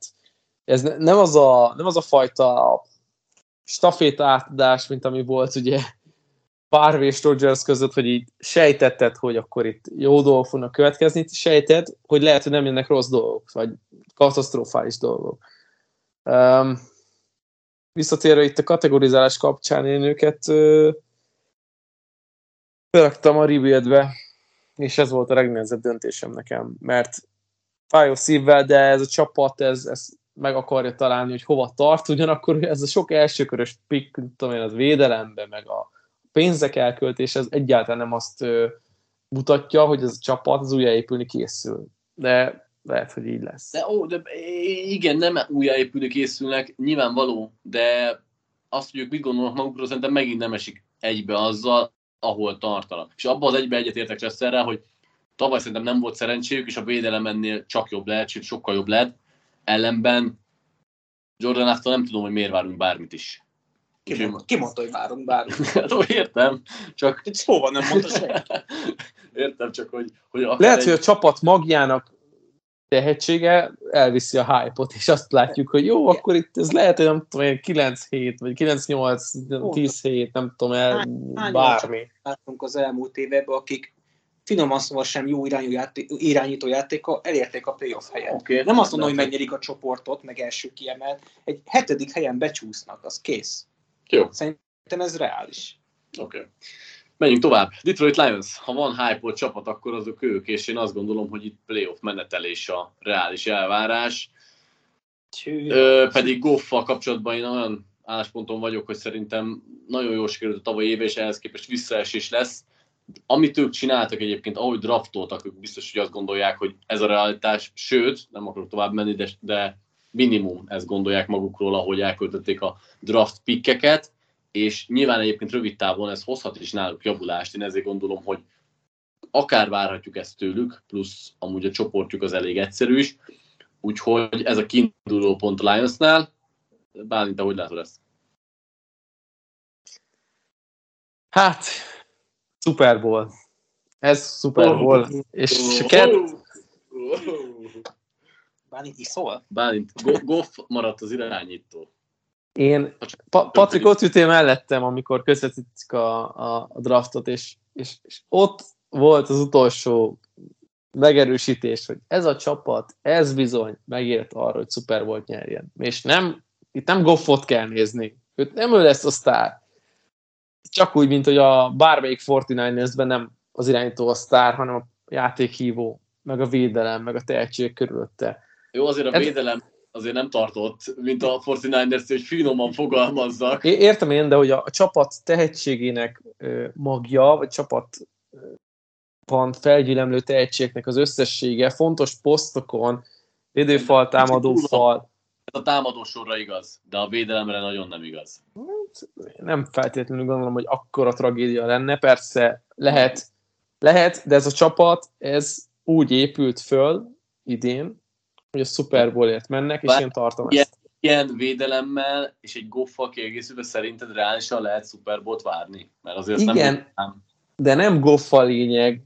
ez nem az a, nem az a fajta staféta átadás, mint ami volt ugye Párv és Rodgers között, hogy így sejtetted, hogy akkor itt jó dolgok fognak következni, sejted, hogy lehet, hogy nem jönnek rossz dolgok, vagy katasztrofális dolgok. Um, visszatérve itt a kategorizálás kapcsán én őket beraktam a rebuildbe, és ez volt a legnehezebb döntésem nekem, mert fájó szívvel, de ez a csapat, ez, ez meg akarja találni, hogy hova tart, ugyanakkor ez a sok elsőkörös pick, tudom én, az védelembe, meg a pénzek elköltés, ez egyáltalán nem azt mutatja, hogy ez a csapat az újjáépülni készül. De lehet, hogy így lesz.
De, ó, de igen, nem újjáépülni készülnek, nyilvánvaló, de azt, hogy ők mit gondolnak magukról, szerintem megint nem esik egybe azzal, ahol tartanak. És abban az egybe egyetértek Chesterrel, hogy tavaly szerintem nem volt szerencséjük, és a védelem ennél csak jobb lehet, sőt sokkal jobb lehet. Ellenben Jordan Afton nem tudom, hogy miért várunk bármit is.
Ki, mond, ki mondta, hogy várunk bármit?
hát, értem, csak...
Szóval nem mondta senki.
értem, csak hogy... hogy
lehet, egy... hogy a csapat magjának tehetsége elviszi a hype-ot, és azt látjuk, hogy jó, akkor itt ez lehet, hogy nem tudom, 9-7, vagy 9-8, 10 7 nem tudom el, hány, bármi.
Látunk az elmúlt években, akik finoman szóval sem jó irányú játék, irányító játéka, elérték a playoff helyet. Okay. Nem azt mondom, hogy megnyerik a csoportot, meg első kiemelt, egy hetedik helyen becsúsznak, az kész.
Jó.
Szerintem ez reális.
Oké. Okay. Menjünk tovább. Detroit Lions, ha van hype csapat, akkor azok ők, és én azt gondolom, hogy itt playoff menetelés a reális elvárás. Ö, pedig Goffal kapcsolatban én olyan állásponton vagyok, hogy szerintem nagyon jól sikerült a tavalyi éve, és ehhez képest visszaesés lesz. Amit ők csináltak egyébként, ahogy draftoltak, ők biztos, hogy azt gondolják, hogy ez a realitás, sőt, nem akarok tovább menni, de, de minimum ezt gondolják magukról, ahogy elköltötték a draft pikkeket és nyilván egyébként rövid távon ez hozhat is náluk javulást, én ezért gondolom, hogy akár várhatjuk ezt tőlük, plusz amúgy a csoportjuk az elég egyszerű is, úgyhogy ez a kiinduló pont a Lionsnál. Bálint, hogy látod ezt?
Hát, Super Bowl. Ez Super Bowl. Oh, és oh, kett...
oh, Bálint iszol?
Bálint, Goff maradt az irányító.
Én, pa- Patrik ott ütél mellettem, amikor közvetítik a, a, a draftot, és, és, és ott volt az utolsó megerősítés, hogy ez a csapat, ez bizony megért arra, hogy szuper volt nyerjen. És nem, itt nem Goffot kell nézni. Őt nem ő lesz a sztár. Csak úgy, mint hogy a bármelyik 49 ben nem az irányító a sztár, hanem a játékhívó, meg a védelem, meg a tehetség körülötte.
Jó, azért a
Ez-
védelem azért nem tartott, mint a 49ers, hogy finoman fogalmazzak.
É- Értem én, de hogy a, a csapat tehetségének ö, magja, vagy csapat van felgyülemlő tehetségnek az összessége, fontos posztokon, védőfal, támadófal,
Ez a támadó sorra igaz, de a védelemre nagyon nem igaz.
nem feltétlenül gondolom, hogy akkora tragédia lenne, persze lehet, lehet, de ez a csapat, ez úgy épült föl idén, hogy a Super Bowlért mennek, és
Bár-
én tartom
ilyen-
ezt.
Ilyen védelemmel és egy goffal kiegészülve szerinted reálisan lehet Super Bowl-t várni? Mert azért
Igen.
nem.
De nem Goff a lényeg,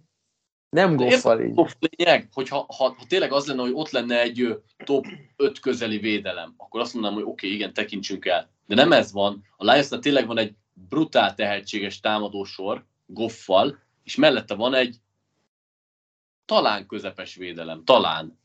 nem Goff a lényeg.
Hogyha ha, ha tényleg az lenne, hogy ott lenne egy top 5 közeli védelem, akkor azt mondanám, hogy oké, okay, igen, tekintsünk el. De nem ez van. A Lionsnak tényleg van egy brutál tehetséges támadósor, Goffal, és mellette van egy talán közepes védelem, talán.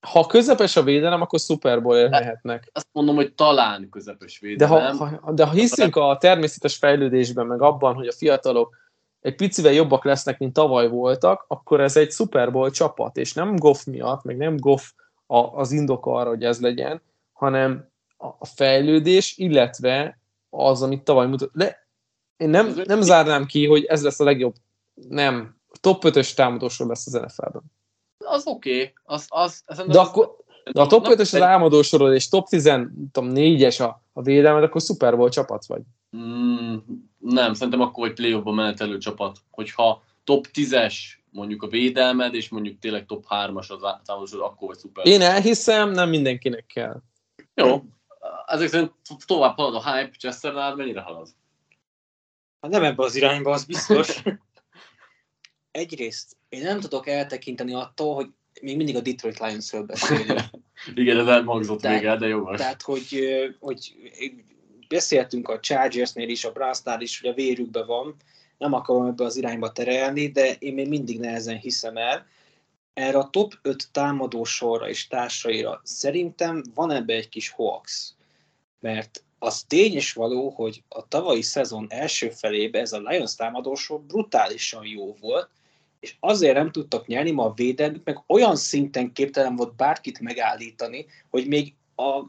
Ha közepes a védelem, akkor Super Bowlért mehetnek.
Azt mondom, hogy talán közepes
De
védelem.
ha, ha, de ha hiszünk a természetes fejlődésben, meg abban, hogy a fiatalok egy picivel jobbak lesznek, mint tavaly voltak, akkor ez egy Super Bowl csapat, és nem Goff miatt, meg nem Goff a, az indok arra, hogy ez legyen, hanem a, fejlődés, illetve az, amit tavaly mutat. De én nem, nem zárnám ki, hogy ez lesz a legjobb, nem, top 5-ös támadósor lesz az NFL-ben.
Az oké, okay. az, az, az,
De, akkor, de a top
Na,
5-ös az támadósorod, és top 14-es a, a védelmed, akkor Super Bowl csapat vagy.
Mm, nem, szerintem akkor egy playoffba menetelő csapat. Hogyha top 10-es mondjuk a védelmed, és mondjuk tényleg top 3-as az támadósod, akkor vagy szuper.
Én elhiszem, nem mindenkinek kell.
Jó. Ezek szerint tovább halad a hype, Chesternál mennyire halad?
Hát nem ebbe az irányba, az biztos. Egyrészt én nem tudok eltekinteni attól, hogy még mindig a Detroit Lions-ről beszélünk.
Igen, ez elmagzott még el, de jogos.
Tehát, hogy, hogy beszéltünk a Chargersnél is, a Brownsnál is, hogy a vérükben van, nem akarom ebbe az irányba terelni, de én még mindig nehezen hiszem el. Erre a top 5 támadó sorra és társaira szerintem van ebbe egy kis hoax. Mert az tény és való, hogy a tavalyi szezon első felébe ez a Lions támadósor brutálisan jó volt, és azért nem tudtak nyerni, ma a védelmük meg olyan szinten képtelen volt bárkit megállítani, hogy még a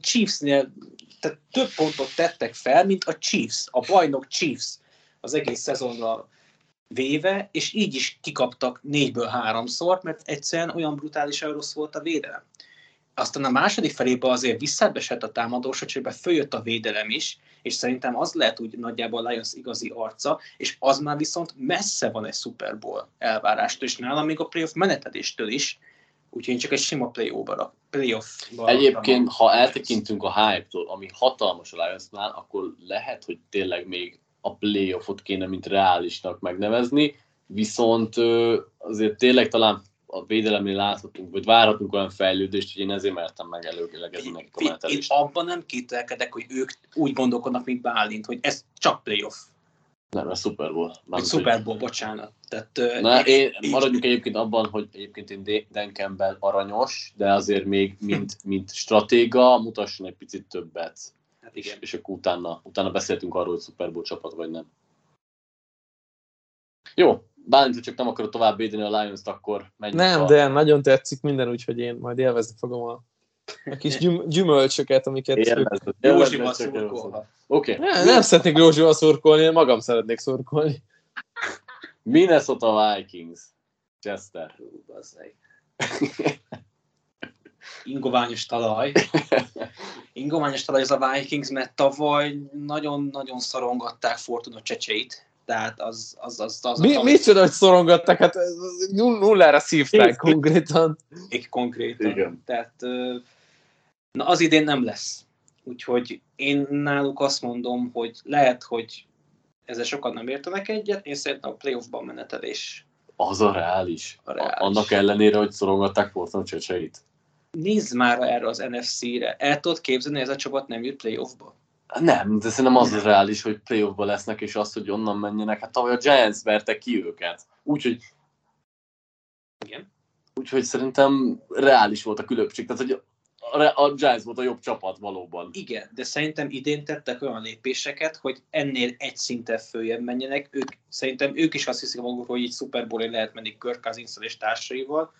Chiefsnél tehát több pontot tettek fel, mint a Chiefs, a bajnok Chiefs az egész szezonra véve, és így is kikaptak négyből háromszor, mert egyszerűen olyan brutálisan rossz volt a védelem. Aztán a második felében azért visszabesett a támadós, cserébe följött a védelem is, és szerintem az lehet úgy nagyjából Lions igazi arca, és az már viszont messze van egy Super Bowl elvárástól, és nálam még a playoff menetedéstől is, úgyhogy én csak egy sima playoff-ba playoff
Egyébként, ha eltekintünk a hype-tól, ami hatalmas a Lionsnál, akkor lehet, hogy tényleg még a playoffot kéne, mint reálisnak megnevezni, viszont azért tényleg talán a védelemnél láthatunk, vagy várhatunk olyan fejlődést, hogy én ezért mertem meg előlegezni nekik a
Én, én
menetelést.
abban nem kételkedek, hogy ők úgy gondolkodnak, mint Bálint, hogy ez csak playoff.
Nem, ez Super Bowl. Mármint,
Super Bowl, bocsánat. Tehát,
Na, én,
így-
maradjunk egyébként abban, hogy egyébként én Dan Campbell aranyos, de azért még mint, mint stratéga mutasson egy picit többet.
Hát
És,
igen.
és akkor utána, utána beszéltünk arról, hogy Super Bowl csapat vagy nem. Jó, Bálint, hogy csak nem akarod tovább védeni a Lions-t, akkor menjünk
Nem,
a...
de nagyon tetszik minden, úgyhogy én majd élvezni fogom a, a kis gyüm, gyümölcsöket, amiket...
Élvezd,
Józsival
élvezd, csak
szurkolva.
Oké,
Nem, nem szeretnék Rózsival szurkolni, én magam szeretnék szurkolni.
Minnesota Vikings. Chester.
Hú. Ingoványos talaj. Ingoványos talaj az a Vikings, mert tavaly nagyon-nagyon szorongatták Fortuna csecseit. Tehát az, az, az, az a
Mi,
tavaly-
micsoda, hogy szorongattak? Hát nullára szívták konkrétan.
Egy konkrétan.
Igen.
Tehát na, az idén nem lesz. Úgyhogy én náluk azt mondom, hogy lehet, hogy ezzel sokan nem értenek egyet, én szerintem a playoffban menetelés.
Az a reális.
A reális.
Annak ellenére, hogy szorongatták Fortuna csecseit.
Nézd már erre az NFC-re. El tudod képzelni, ez a csapat nem jut playoffba?
Nem, de szerintem az az reális, hogy playoffba lesznek, és azt, hogy onnan menjenek. Hát tavaly a Giants verte ki őket. Úgyhogy
Igen.
Úgyhogy szerintem reális volt a különbség. Tehát, hogy a, a Giants volt a jobb csapat valóban.
Igen, de szerintem idén tettek olyan lépéseket, hogy ennél egy szinten följebb menjenek. Ők, szerintem ők is azt hiszik magukról, hogy így Super lehet menni Kirk cousins és társaival.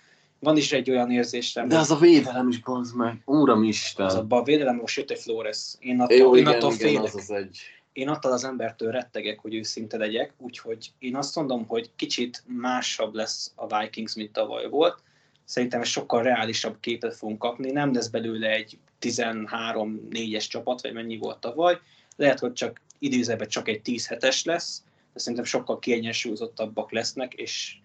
Van is egy olyan érzésem,
De az a védelem is, bazd meg. Úram Isten.
az a, védelem most jött egy Flores. Én attól,
Jó,
én
igen,
attól
igen,
félek.
az az egy.
én attól az embertől rettegek, hogy őszinte legyek, úgyhogy én azt mondom, hogy kicsit másabb lesz a Vikings, mint tavaly volt. Szerintem egy sokkal reálisabb képet fogunk kapni, nem lesz belőle egy 13-4-es csapat, vagy mennyi volt tavaly. Lehet, hogy csak idézőben csak egy 10 hetes lesz, de szerintem sokkal kiegyensúlyozottabbak lesznek, és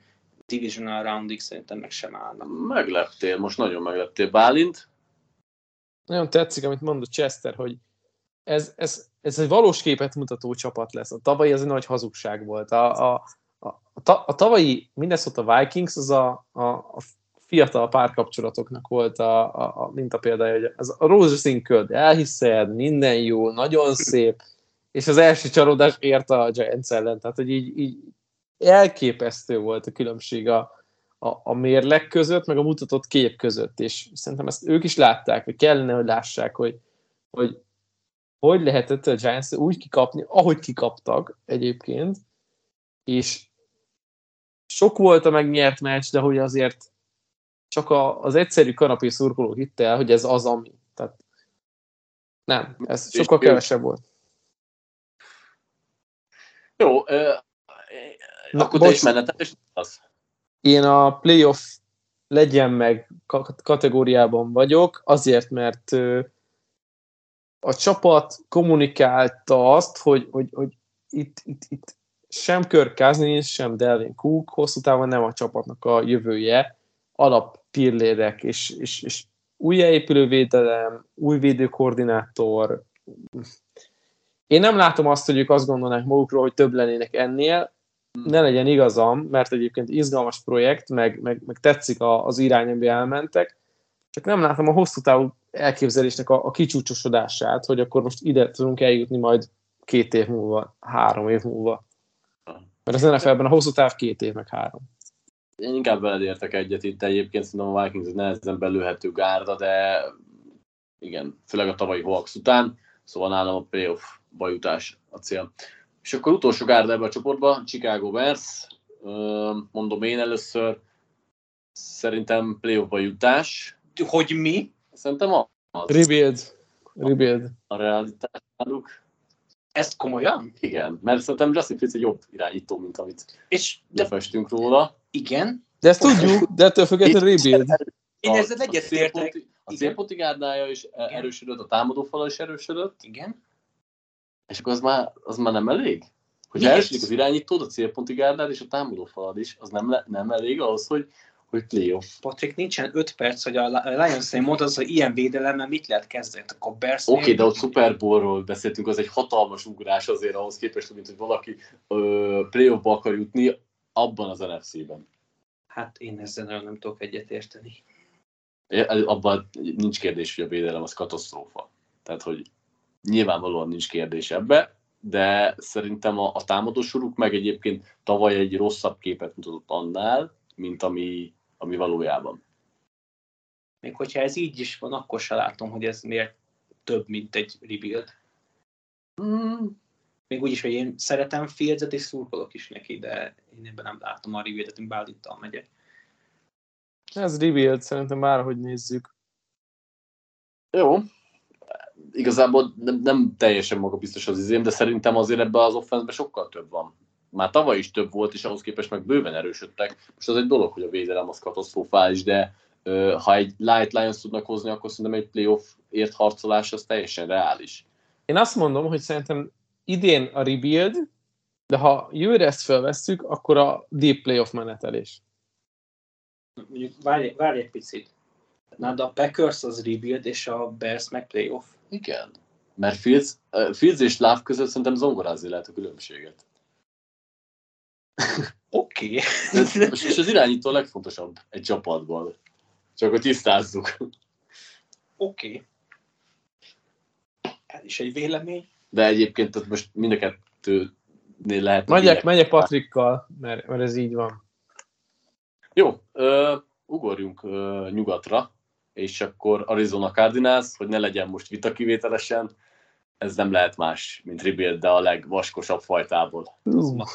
divisional roundig szerintem meg sem állnak.
Megleptél, most nagyon megleptél. Bálint?
Nagyon tetszik, amit mondott Chester, hogy ez, ez, ez egy valós képet mutató csapat lesz. A tavalyi az egy nagy hazugság volt. A, a, a, a, a tavalyi Minnesota Vikings az a, a, a fiatal párkapcsolatoknak volt a, a, a minta példája, hogy az a rózsaszín köd, elhiszed, minden jó, nagyon szép, és az első csalódás ért a Giants ellen, tehát hogy így, így elképesztő volt a különbség a, a, a mérleg között, meg a mutatott kép között, és szerintem ezt ők is látták, vagy kellene, hogy lássák, hogy hogy, hogy lehetett a Giants úgy kikapni, ahogy kikaptak egyébként, és sok volt a megnyert meccs, de hogy azért csak a, az egyszerű kanapé szurkoló hitte el, hogy ez az, ami. Tehát nem, ez sokkal kevesebb volt.
Jó,
Na,
akkor
bocs.
is menetel, és az.
Én a playoff legyen meg ka- kategóriában vagyok, azért, mert a csapat kommunikálta azt, hogy, hogy, hogy itt, itt, itt sem Kirk Cousins, sem Delvin Cook hosszú távon nem a csapatnak a jövője, alap pillérek és, és, és újjáépülő védelem, új védőkoordinátor. Én nem látom azt, hogy ők azt gondolnák magukról, hogy több lennének ennél, ne legyen igazam, mert egyébként izgalmas projekt, meg, meg, meg tetszik a, az irány, amiben elmentek, csak nem látom a hosszú távú elképzelésnek a, a kicsúcsosodását, hogy akkor most ide tudunk eljutni majd két év múlva, három év múlva. Mert az NFL-ben a hosszú táv két év, meg három.
Én inkább veled értek egyet itt egyébként, szerintem a Vikings egy nehezen belőhető gárda, de igen, főleg a tavalyi Hawks után, szóval nálam a playoff bajutás a cél. És akkor utolsó gárda ebbe a csoportba, Chicago Bears, mondom én először, szerintem playoffba jutás,
Hogy mi?
szerintem a- az
Rebuild. Rebuild.
a realitás náluk.
Ezt komolyan?
Igen, mert szerintem Justin Fields egy jobb irányító, mint amit
És de
lefestünk róla.
igen,
De ezt tudjuk, de ettől függetlenül rebuild.
én
A-
ezzel
a
egyetértek.
A célponti gárdája is
Igen.
erősödött, a támadófala is erősödött,
Igen.
És akkor az már, az már nem elég? Hogy erősödik az irányítód, a célponti gárdád és a támadófalad is, az nem, le, nem elég ahhoz, hogy, hogy playoff.
Patrik, nincsen 5 perc, hogy a Lions-nél mondod, hogy ilyen védelemmel mit lehet kezdeni. Akkor Bears
Oké, okay, de ott Super Bowl-ról beszéltünk, az egy hatalmas ugrás azért ahhoz képest, mint hogy valaki ö, playoffba akar jutni abban az NFC-ben.
Hát én ezzel nagyon nem tudok egyetérteni.
Abban nincs kérdés, hogy a védelem az katasztrófa. Tehát, hogy nyilvánvalóan nincs kérdés ebbe, de szerintem a, a támadósoruk meg egyébként tavaly egy rosszabb képet mutatott annál, mint ami, ami valójában.
Még hogyha ez így is van, akkor se látom, hogy ez miért több, mint egy rebuild.
Hmm.
Még úgyis, hogy én szeretem Fieldset és szurkolok is neki, de én ebben nem látom a rebuildet, én Bálinttal megyek.
Ez rebuild, szerintem bárhogy nézzük.
Jó. Igazából nem, nem teljesen magabiztos az izém, de szerintem azért ebben az offenszben sokkal több van. Már tavaly is több volt, és ahhoz képest meg bőven erősödtek. Most az egy dolog, hogy a védelem az katasztrofális, de ö, ha egy Light Lions tudnak hozni, akkor szerintem egy playoff ért harcolás az teljesen reális.
Én azt mondom, hogy szerintem idén a rebuild, de ha jövőre ezt felvesszük, akkor a deep playoff menetelés.
Mondjuk várj, várj egy picit. Na, de a Packers az rebuild, és a Bears meg playoff.
Igen. Mert Fields, uh, Fields és Love között szerintem zongorázni lehet a különbséget.
Oké. Okay.
És az irányító a legfontosabb egy csapatban. Csak hogy tisztázzuk.
Oké. Okay. Ez is egy vélemény.
De egyébként ott most mind a kettőnél lehet.
Megyek, megyek Patrikkal, mert, mert ez így van.
Jó, ö, ugorjunk ö, nyugatra, és akkor Arizona Cardinals, hogy ne legyen most vita kivételesen, ez nem lehet más, mint rebuild, de a legvaskosabb fajtából.
Uh.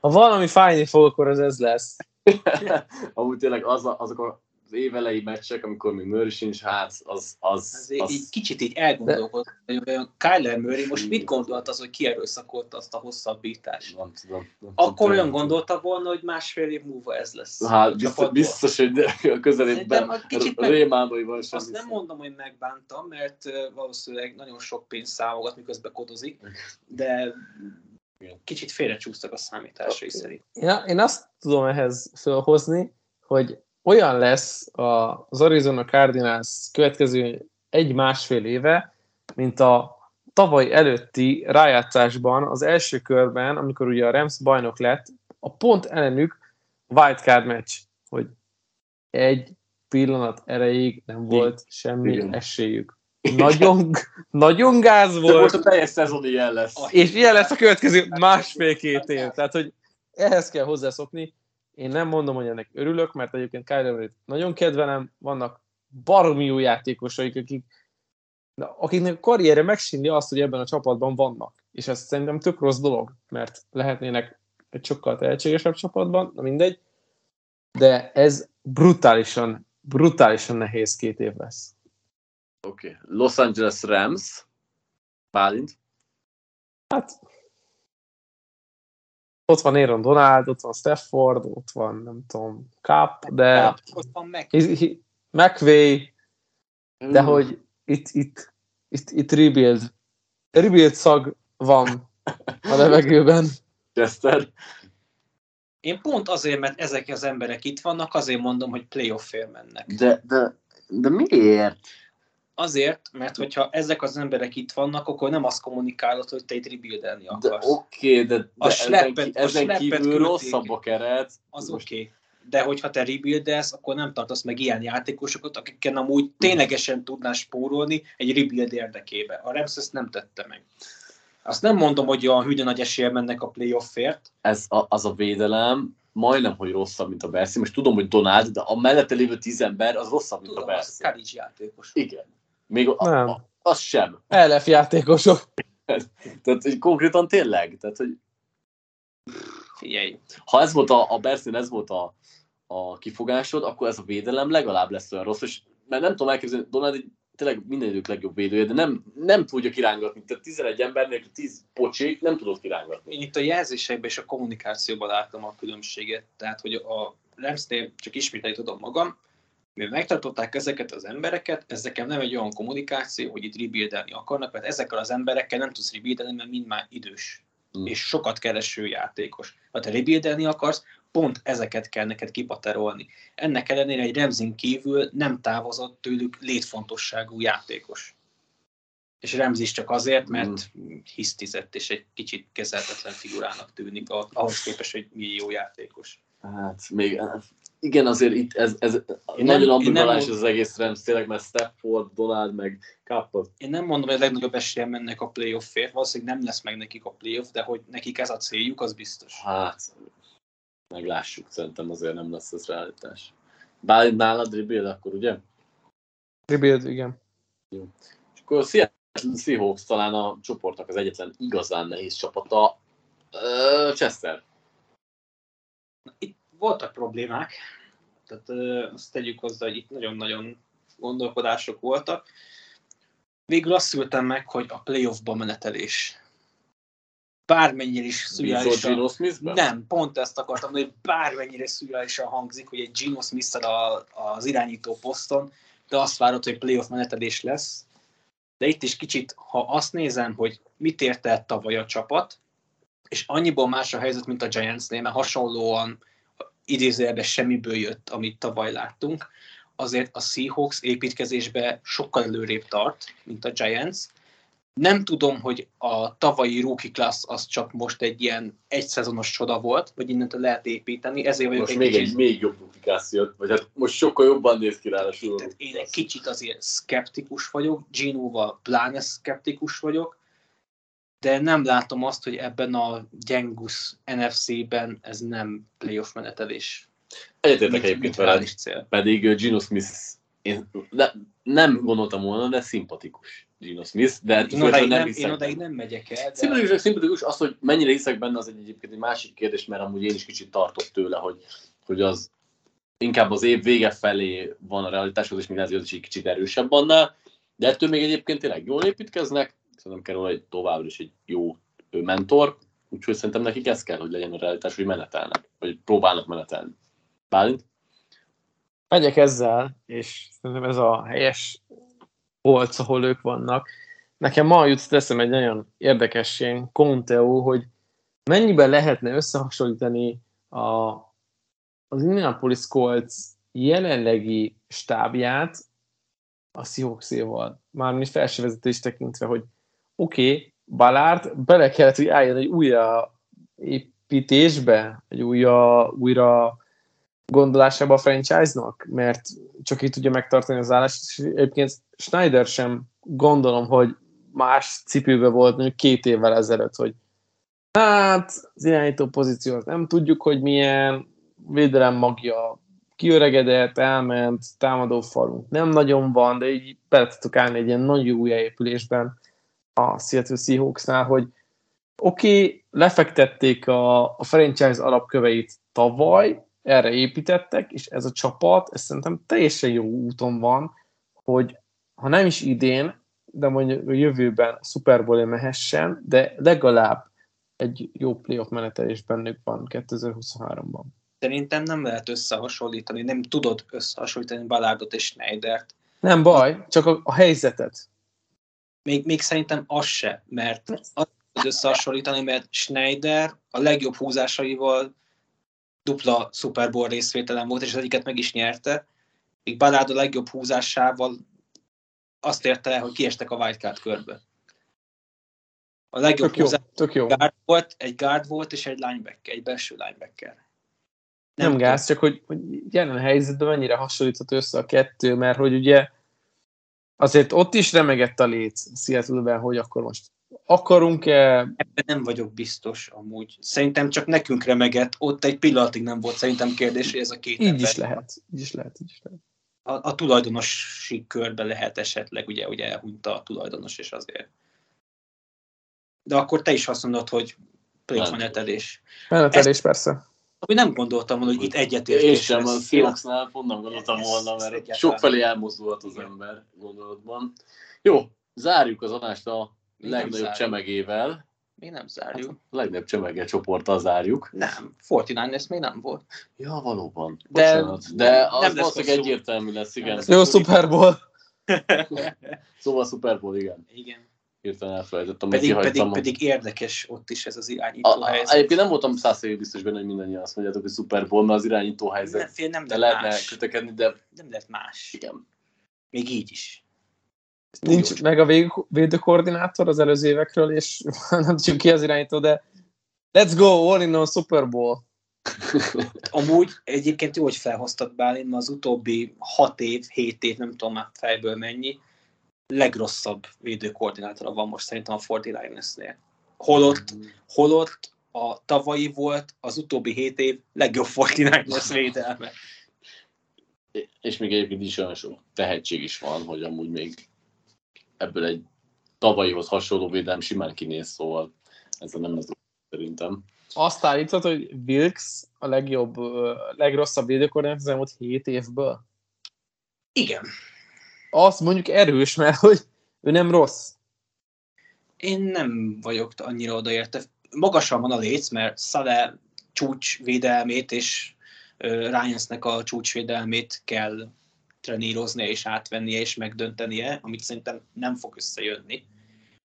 Ha valami fájni fog, akkor az ez lesz.
Amúgy tényleg az a, azok a az évelei meccsek, amikor még Murray sincs, hát az... az,
az,
az...
Így kicsit így elgondolkodott, hogy olyan Kyler Murray most mit gondolt az, hogy kierőszakolta azt a hosszabbítást?
Nem tudom. Nem
Akkor
tudom.
olyan gondolta volna, hogy másfél év múlva ez lesz.
Hát biztos, biztos hogy a közelében Rémálmai van sem.
Azt nem mondom, hogy megbántam, mert valószínűleg nagyon sok pénzt számogat, miközben kodozik, de kicsit félrecsúsztak a számításai szerint.
Ja, én azt tudom ehhez felhozni, hogy olyan lesz az Arizona Cardinals következő egy-másfél éve, mint a tavaly előtti rájátszásban, az első körben, amikor ugye a Rams bajnok lett, a pont ellenük wildcard meccs, hogy egy pillanat erejéig nem volt semmi
Igen.
esélyük. Nagyon, nagyon gáz
De
volt,
most a teljes szezon ilyen lesz.
és ilyen lesz a következő másfél-két év. Tehát, hogy ehhez kell hozzászokni. Én nem mondom, hogy ennek örülök, mert egyébként Kyler Murray-t nagyon kedvelem, vannak baromi jó játékosaik, akik, akiknek a karrierje megsínli azt, hogy ebben a csapatban vannak. És ez szerintem tök rossz dolog, mert lehetnének egy sokkal tehetségesebb csapatban, na mindegy. De ez brutálisan, brutálisan nehéz két év lesz.
Oké. Okay. Los Angeles Rams. Bálint.
Hát ott van Aaron Donald, ott van Stafford, ott van, nem tudom, Cup, de
Ja, ott van
hi- McVay, de hogy itt, itt, itt, itt rebuild, rebuild szag van a levegőben.
Chester.
Én pont azért, mert ezek az emberek itt vannak, azért mondom, hogy playoff-ér mennek.
De, de, de miért?
Azért, mert hogyha ezek az emberek itt vannak, akkor nem azt kommunikálod, hogy te itt rebuildelni
De
akarsz.
oké, okay, de, de
A
ezen,
sleppet- a
ezen
sleppet
kívül
küldték.
rosszabb a keret.
az oké. Okay. De hogyha te rebuildelsz, akkor nem tartasz meg ilyen játékosokat, akikkel amúgy ténylegesen tudnál spórolni egy rebuild érdekébe. A Rams ezt nem tette meg. Azt nem mondom, hogy olyan hűde nagy esélye mennek a playoffért.
Ez a, az a védelem majdnem, hogy rosszabb, mint a Bersi. Most tudom, hogy Donald, de a mellette lévő tíz ember az rosszabb, mint
Tudom,
a Bersi.
Kalics játékos.
Igen. Még a,
Nem.
a, az sem.
LF játékosok.
Tehát hogy konkrétan tényleg. Tehát, hogy
Figyelj,
ha ez volt a, a Bersin, ez volt a, a kifogásod, akkor ez a védelem legalább lesz olyan rossz, és mert nem tudom elképzelni, Donald egy tényleg minden idők legjobb védője, de nem, nem tudja kirángatni. Tehát 11 embernél 10 pocsék nem tudod kirángatni.
én itt a jelzésekben és a kommunikációban látom a különbséget. Tehát, hogy a Ramsnél csak ismételni tudom magam, mivel megtartották ezeket az embereket, ez nekem nem egy olyan kommunikáció, hogy itt rebuildelni akarnak, mert ezekkel az emberekkel nem tudsz rebuildelni, mert mind már idős.
Mm.
és sokat kereső játékos. Ha te rebuildelni akarsz, pont ezeket kell neked kipaterolni. Ennek ellenére egy Remzin kívül nem távozott tőlük létfontosságú játékos. És Remzi is csak azért, mert hisztizett, és egy kicsit kezelhetetlen figurának tűnik, ahhoz képest, hogy mi jó játékos.
Hát még, igen, azért itt ez, ez
Én
nagyon
nem
ambivalens az egész Rams, tényleg, mert Stafford, Donald, meg Kappa.
Én nem mondom, hogy a legnagyobb esélye mennek a playoffért, valószínűleg nem lesz meg nekik a playoff, de hogy nekik ez a céljuk, az biztos.
Hát, meglássuk, szerintem azért nem lesz ez realitás. Bálint nálad rebuild akkor, ugye?
Rebuild, igen.
És akkor a Seattle Seahawks talán a csoportnak az egyetlen igazán nehéz csapata. Chester.
itt voltak problémák, tehát azt tegyük hozzá, hogy itt nagyon-nagyon gondolkodások voltak. Végül azt szültem meg, hogy a playoffba menetelés. Bármennyire is szürreálisan... Nem, pont ezt akartam hogy bármennyire szürreálisan hangzik, hogy egy Gino smith a, az irányító poszton, de azt várod, hogy playoff menetelés lesz. De itt is kicsit, ha azt nézem, hogy mit ért el tavaly a csapat, és annyiból más a helyzet, mint a Giantsnél, mert hasonlóan idézőjelben semmiből jött, amit tavaly láttunk, azért a Seahawks építkezésbe sokkal előrébb tart, mint a Giants. Nem tudom, hogy a tavalyi rookie class az csak most egy ilyen egyszezonos csoda volt, vagy innentől lehet építeni, ezért vagyok
Most
egy
még
kicsit...
egy még jobb rukikász jött, vagy hát most sokkal jobban néz ki ráadásul. a
én egy kicsit azért szkeptikus vagyok, Gino-val pláne szkeptikus vagyok, de nem látom azt, hogy ebben a gyengus NFC-ben ez nem playoff menetelés.
Egyetértek egyébként veled,
cél.
pedig Gino Smith, én de, nem gondoltam volna, de szimpatikus Gino Smith, de
Én odaig, nem,
hiszek
én odaig nem megyek el, de
Szimpatikus, szimpatikus, az, hogy mennyire hiszek benne, az egy egyébként egy másik kérdés, mert amúgy én is kicsit tartok tőle, hogy, hogy az inkább az év vége felé van a realitáshoz, és még is egy kicsit erősebb annál, de ettől még egyébként tényleg jól építkeznek, szerintem kell egy továbbra is egy jó mentor, úgyhogy szerintem nekik ez kell, hogy legyen a realitás, hogy menetelnek, vagy próbálnak menetelni. Bálint?
Megyek ezzel, és szerintem ez a helyes polc, ahol ők vannak. Nekem ma jutott eszem egy nagyon érdekesség, Conteo, hogy mennyiben lehetne összehasonlítani a, az Indianapolis Colts jelenlegi stábját a Seahawks-éval. Mármint felsővezetés tekintve, hogy oké, okay, Balárd bele kellett, hogy álljon egy újra építésbe, egy újra, újra gondolásába a franchise-nak, mert csak így tudja megtartani az állást, és egyébként Schneider sem gondolom, hogy más cipőbe volt mondjuk két évvel ezelőtt, hogy hát az irányító pozíciót nem tudjuk, hogy milyen védelem magja kiöregedett, elment, támadó falunk nem nagyon van, de így bele tudtuk állni egy ilyen nagy újjáépülésben a Seattle Seahawksnál, hogy oké, okay, lefektették a, a franchise alapköveit tavaly, erre építettek, és ez a csapat, ez szerintem teljesen jó úton van, hogy ha nem is idén, de mondjuk a jövőben Super bowl mehessen, de legalább egy jó playoff menetelés bennük van 2023-ban.
szerintem nem lehet összehasonlítani, nem tudod összehasonlítani Balárdot és Schneidert.
Nem baj, csak a, a helyzetet.
Még, még szerintem az se, mert azt tudod összehasonlítani, mert Schneider a legjobb húzásaival dupla Super Bowl részvételen volt, és az egyiket meg is nyerte. Míg Balárd a legjobb húzásával azt érte el, hogy kiestek a wildcard körbe. A legjobb
Tök jó,
húzás
tök jó.
guard volt, egy guard volt, és egy linebacker, egy belső linebacker.
Nem, nem gáz, csak hogy, hogy jelen helyzetben mennyire hasonlítható össze a kettő, mert hogy ugye azért ott is remegett a léc seattle hogy akkor most akarunk-e...
Ebben nem vagyok biztos amúgy. Szerintem csak nekünk remegett, ott egy pillanatig nem volt szerintem kérdés, hogy ez a két
Így
ember
is lehet, így is lehet, így is lehet.
a, a tulajdonosi körbe lehet esetleg, ugye, ugye elhunyt a tulajdonos, és azért. De akkor te is azt mondod, hogy
Nem.
menetelés.
Menetelés persze.
Ami nem gondoltam volna, hogy itt
Én
egyetértés
sem, a. Seahawksnál pont nem gondoltam volna, mert sokfelé elmozdulhat az ember gondolatban. Jó, zárjuk az adást a
Mi
legnagyobb csemegével.
Mi nem zárjuk.
A legnagyobb csemege csoporttal zárjuk.
Nem, 49 ez még nem volt.
Ja, valóban.
De-
Bocsánat. De az
nem
valószínűleg egyértelmű lesz, igen.
Jó, Super Bowl.
Szóval Super Bowl, igen.
Igen.
Hirtelen elfelejtettem, hogy
Pedig,
kihagytam.
pedig,
a-
pedig érdekes ott is ez az irányító
a, a,
helyzet.
egyébként nem voltam százszerű biztos benne, hogy mindannyian azt mondjátok, hogy Super Bowl, mert az irányító
nem,
helyzet
fél, nem
de
lehet
lehetne
más.
kötekedni, de
Nem lehet más.
igen.
Még így is. Ez
Nincs
jó
meg a védőkoordinátor az előző évekről, és nem tudjuk ki az irányító, de let's go, all in on Super Bowl.
Amúgy egyébként jó, hogy felhoztad Bálint, mert az utóbbi 6 év, 7 év, nem tudom már fejből mennyi, legrosszabb védőkoordinátora van most szerintem a 49ers-nél. Holott, holott a tavalyi volt az utóbbi 7 év legjobb 49ers védelme.
És még egyébként is olyan sok tehetség is van, hogy amúgy még ebből egy tavalyihoz hasonló védelem simán kinéz, szóval ez nem az szerintem.
Azt állítod, hogy Wilkes a legjobb, legrosszabb védőkoordinátor az elmúlt 7 évből?
Igen.
Azt mondjuk erős, mert hogy ő nem rossz.
Én nem vagyok annyira odaérte. Magasan van a léc, mert Szale csúcsvédelmét és Ryansnek a csúcsvédelmét kell treníroznia és átvennie és megdöntenie, amit szerintem nem fog összejönni.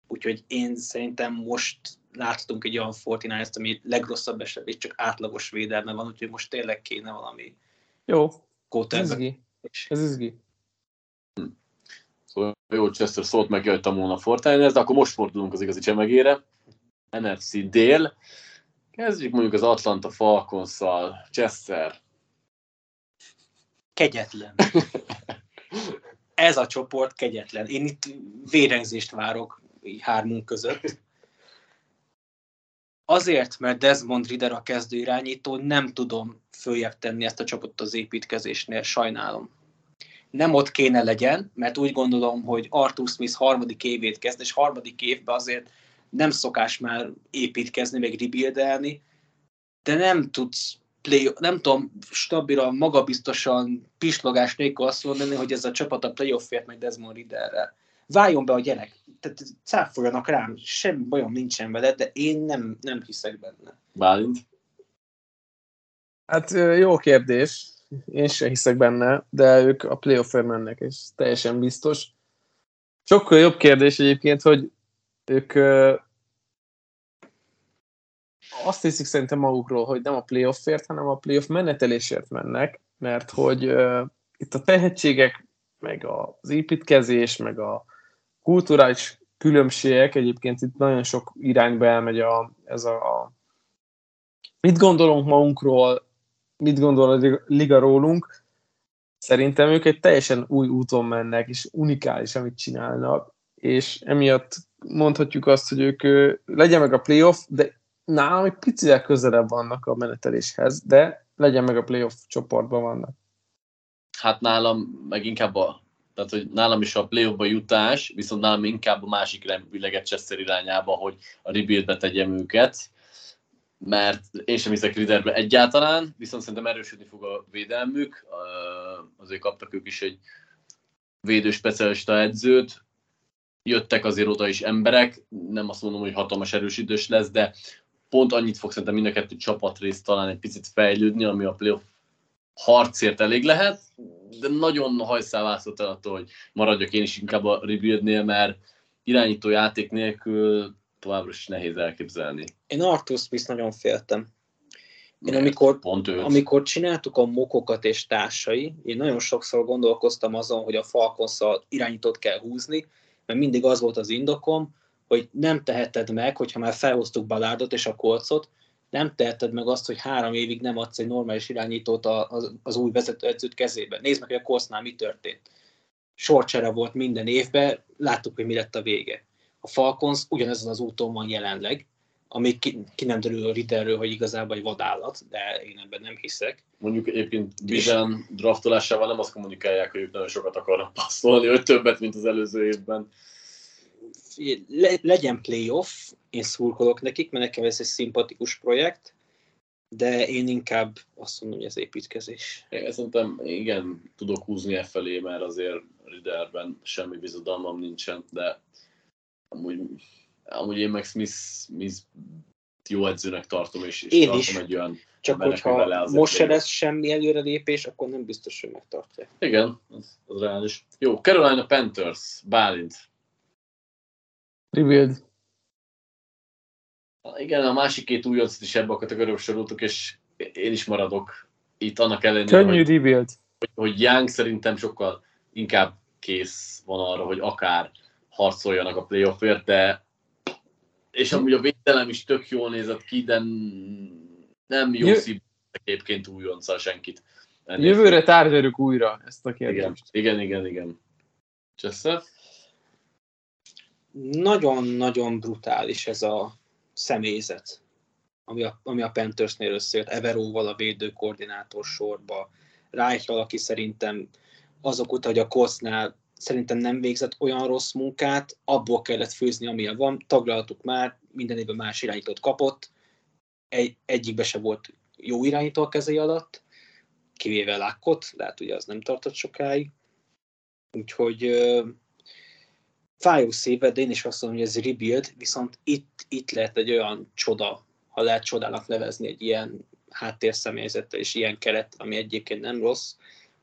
Úgyhogy én szerintem most láthatunk egy olyan 49 ami legrosszabb esetben csak átlagos védelme van, úgyhogy most tényleg kéne valami
Jó, ez izgi. Ez izgi.
Szóval jó, Chester szólt meg, jöttem volna a Fortnite, de akkor most fordulunk az igazi csemegére. NFC dél. Kezdjük mondjuk az Atlanta Falcons-szal. Chester.
Kegyetlen. Ez a csoport kegyetlen. Én itt vérengzést várok így hármunk között. azért, mert Desmond Rider a kezdő irányító, nem tudom följebb tenni ezt a csapatot az építkezésnél, sajnálom. Nem ott kéne legyen, mert úgy gondolom, hogy Arthur Smith harmadik évét kezd, és harmadik évben azért nem szokás már építkezni, meg rebuildelni, de nem tudsz play, nem tudom, stabilan, magabiztosan, pislogás nélkül azt mondani, hogy ez a csapat a playoffért megy Desmond Riderrel. Váljon be a gyerek, tehát cáfoljanak rám, semmi bajom nincsen vele, de én nem, nem hiszek benne.
Bálint?
Hát jó kérdés, én sem hiszek benne, de ők a playoffért mennek, és teljesen biztos. Sokkal jobb kérdés egyébként, hogy ők azt hiszik szerintem magukról, hogy nem a playoffért, hanem a playoff menetelésért mennek, mert hogy uh, itt a tehetségek, meg az építkezés, meg a kulturális különbségek, egyébként itt nagyon sok irányba elmegy a, ez a, a mit gondolunk magunkról, mit gondol a liga rólunk, szerintem ők egy teljesen új úton mennek, és unikális, amit csinálnak, és emiatt mondhatjuk azt, hogy ők legyen meg a playoff, de nálam egy picivel közelebb vannak a meneteléshez, de legyen meg a playoff csoportban vannak.
Hát nálam meg inkább a tehát, hogy nálam is a playoffba jutás, viszont nálam inkább a másik irányba, Chester irányába, hogy a rebuildbe tegyem őket, mert én sem hiszek Riderbe egyáltalán, viszont szerintem erősödni fog a védelmük, azért kaptak ők is egy védő specialista edzőt, jöttek azért oda is emberek, nem azt mondom, hogy hatalmas erősítős lesz, de pont annyit fog szerintem mind a kettő csapatrészt talán egy picit fejlődni, ami a playoff harcért elég lehet, de nagyon hajszálvászott el attól, hogy maradjak én is inkább a rebuildnél, mert irányító játék nélkül továbbra is nehéz elképzelni.
Én Arthur Smith nagyon féltem. Én amikor,
Pont őt.
amikor csináltuk a mokokat és társai, én nagyon sokszor gondolkoztam azon, hogy a falcons irányítót kell húzni, mert mindig az volt az indokom, hogy nem teheted meg, hogyha már felhoztuk Balárdot és a kolcot, nem teheted meg azt, hogy három évig nem adsz egy normális irányítót az, az új vezetőedzőt kezébe. Nézd meg, hogy a Kolsznál mi történt. Sorcsere volt minden évben, láttuk, hogy mi lett a vége. A Falcons ugyanezzen az úton van jelenleg, amíg ki, ki nem derül a Ritterről, hogy igazából egy vadállat, de én ebben nem hiszek.
Mondjuk egyébként Bizsán draftolásával nem azt kommunikálják, hogy ők nagyon sokat akarnak passzolni, hogy többet, mint az előző évben
le, legyen playoff, én szurkolok nekik, mert nekem ez egy szimpatikus projekt, de én inkább azt mondom, hogy ez építkezés.
Én szerintem igen, tudok húzni e felé, mert azért Riderben semmi bizodalmam nincsen, de amúgy, amúgy én meg Smith, Smith jó edzőnek tartom, és, és
én
tartom
is.
egy olyan
Csak hogyha most se lesz semmi előrelépés, akkor nem biztos, hogy megtartja.
Igen, az, az reális. Jó, Carolina Panthers, Bálint.
Rebuild.
Igen, a másik két újoncot is ebbe a kategóriába soroltuk, és én is maradok itt annak ellenére,
Könnyű
hogy,
rebuild.
hogy, hogy Young szerintem sokkal inkább kész van arra, hogy akár harcoljanak a playoffért, de és amúgy a védelem is tök jól nézett ki, de nem jó Jö... szív egyébként újonccal senkit.
Ennél Jövőre tárgyaljuk újra ezt a kérdést.
Igen, igen, igen. igen. Csessze?
nagyon-nagyon brutális ez a személyzet, ami a, ami a Panthersnél összejött, Everóval a védőkoordinátor sorba, Reichel, aki szerintem azok után, hogy a Kosznál szerintem nem végzett olyan rossz munkát, abból kellett főzni, amilyen van, taglaltuk már, minden évben más irányítót kapott, egy, egyikbe se volt jó irányító a kezei alatt, kivéve Lákkot, lehet, hogy az nem tartott sokáig. Úgyhogy fájó szíve, de én is azt mondom, hogy ez rebuild, viszont itt, itt lehet egy olyan csoda, ha lehet csodának nevezni egy ilyen háttérszemélyzettel és ilyen keret, ami egyébként nem rossz.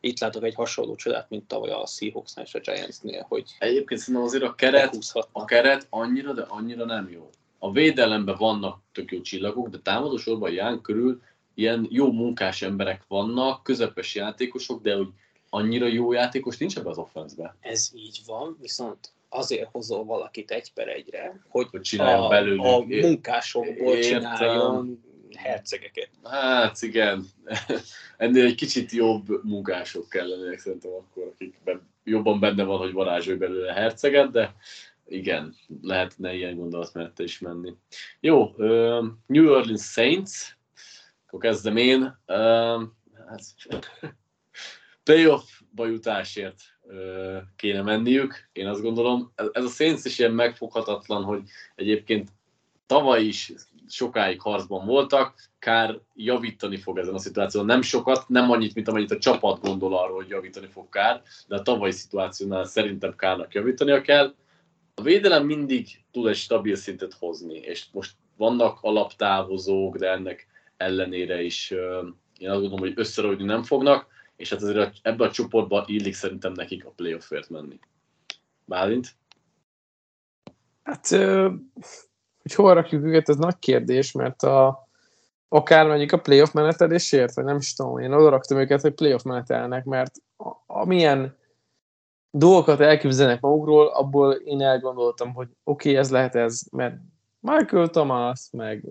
Itt látok egy hasonló csodát, mint tavaly a Seahawksnál és a Giantsnél, hogy
Egyébként szerintem azért a keret, a keret annyira, de annyira nem jó. A védelemben vannak tök jó csillagok, de támadósorban Ján körül ilyen jó munkás emberek vannak, közepes játékosok, de hogy annyira jó játékos nincs ebbe az offenszbe.
Ez így van, viszont azért hozol valakit egy per egyre, hogy,
hogy a, belőlük.
a munkásokból Értem. csináljon hercegeket.
Hát igen, ennél egy kicsit jobb munkások kellenek szerintem akkor, akik jobban benne van, hogy varázsolj belőle herceget, de igen, lehetne ilyen gondolatmenete is menni. Jó, New Orleans Saints, akkor kezdem én. Hát, playoff-ba jutásért uh, kéne menniük, én azt gondolom. Ez a Saints is ilyen megfoghatatlan, hogy egyébként tavaly is sokáig harcban voltak, Kár javítani fog ezen a szituáción. Nem sokat, nem annyit, mint amennyit a csapat gondol arról, hogy javítani fog Kár, de a tavalyi szituációnál szerintem Kárnak javítania kell. A védelem mindig tud egy stabil szintet hozni, és most vannak alaptávozók, de ennek ellenére is én azt gondolom, hogy összerodni nem fognak, és hát azért ebben a csoportban illik szerintem nekik a playoffért menni. Bálint?
Hát hogy hol rakjuk őket, ez nagy kérdés, mert a, akár mondjuk a playoff menetelésért, vagy nem is tudom, én oda raktam őket, hogy playoff menetelnek, mert amilyen dolgokat elképzelnek magukról, abból én elgondoltam, hogy oké, okay, ez lehet ez, mert Michael Thomas, meg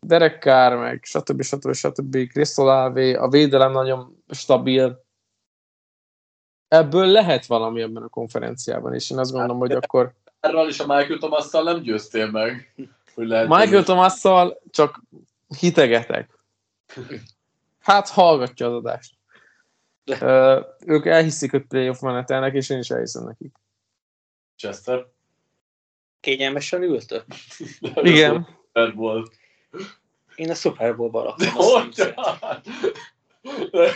Derek Carr, meg stb. stb. stb. Crystal Alvé, a védelem nagyon stabil. Ebből lehet valami ebben a konferenciában, és én azt gondolom, hogy akkor
Erről is a Michael thomas nem győztél meg.
Hogy lehet Michael thomas csak hitegetek. Hát hallgatja az adást. Uh, ők elhiszik, hogy playoff menetelnek, és én is elhiszem nekik.
Chester?
Kényelmesen ültök?
Igen.
Super Bowl.
Én a Super Bowl-ban raktam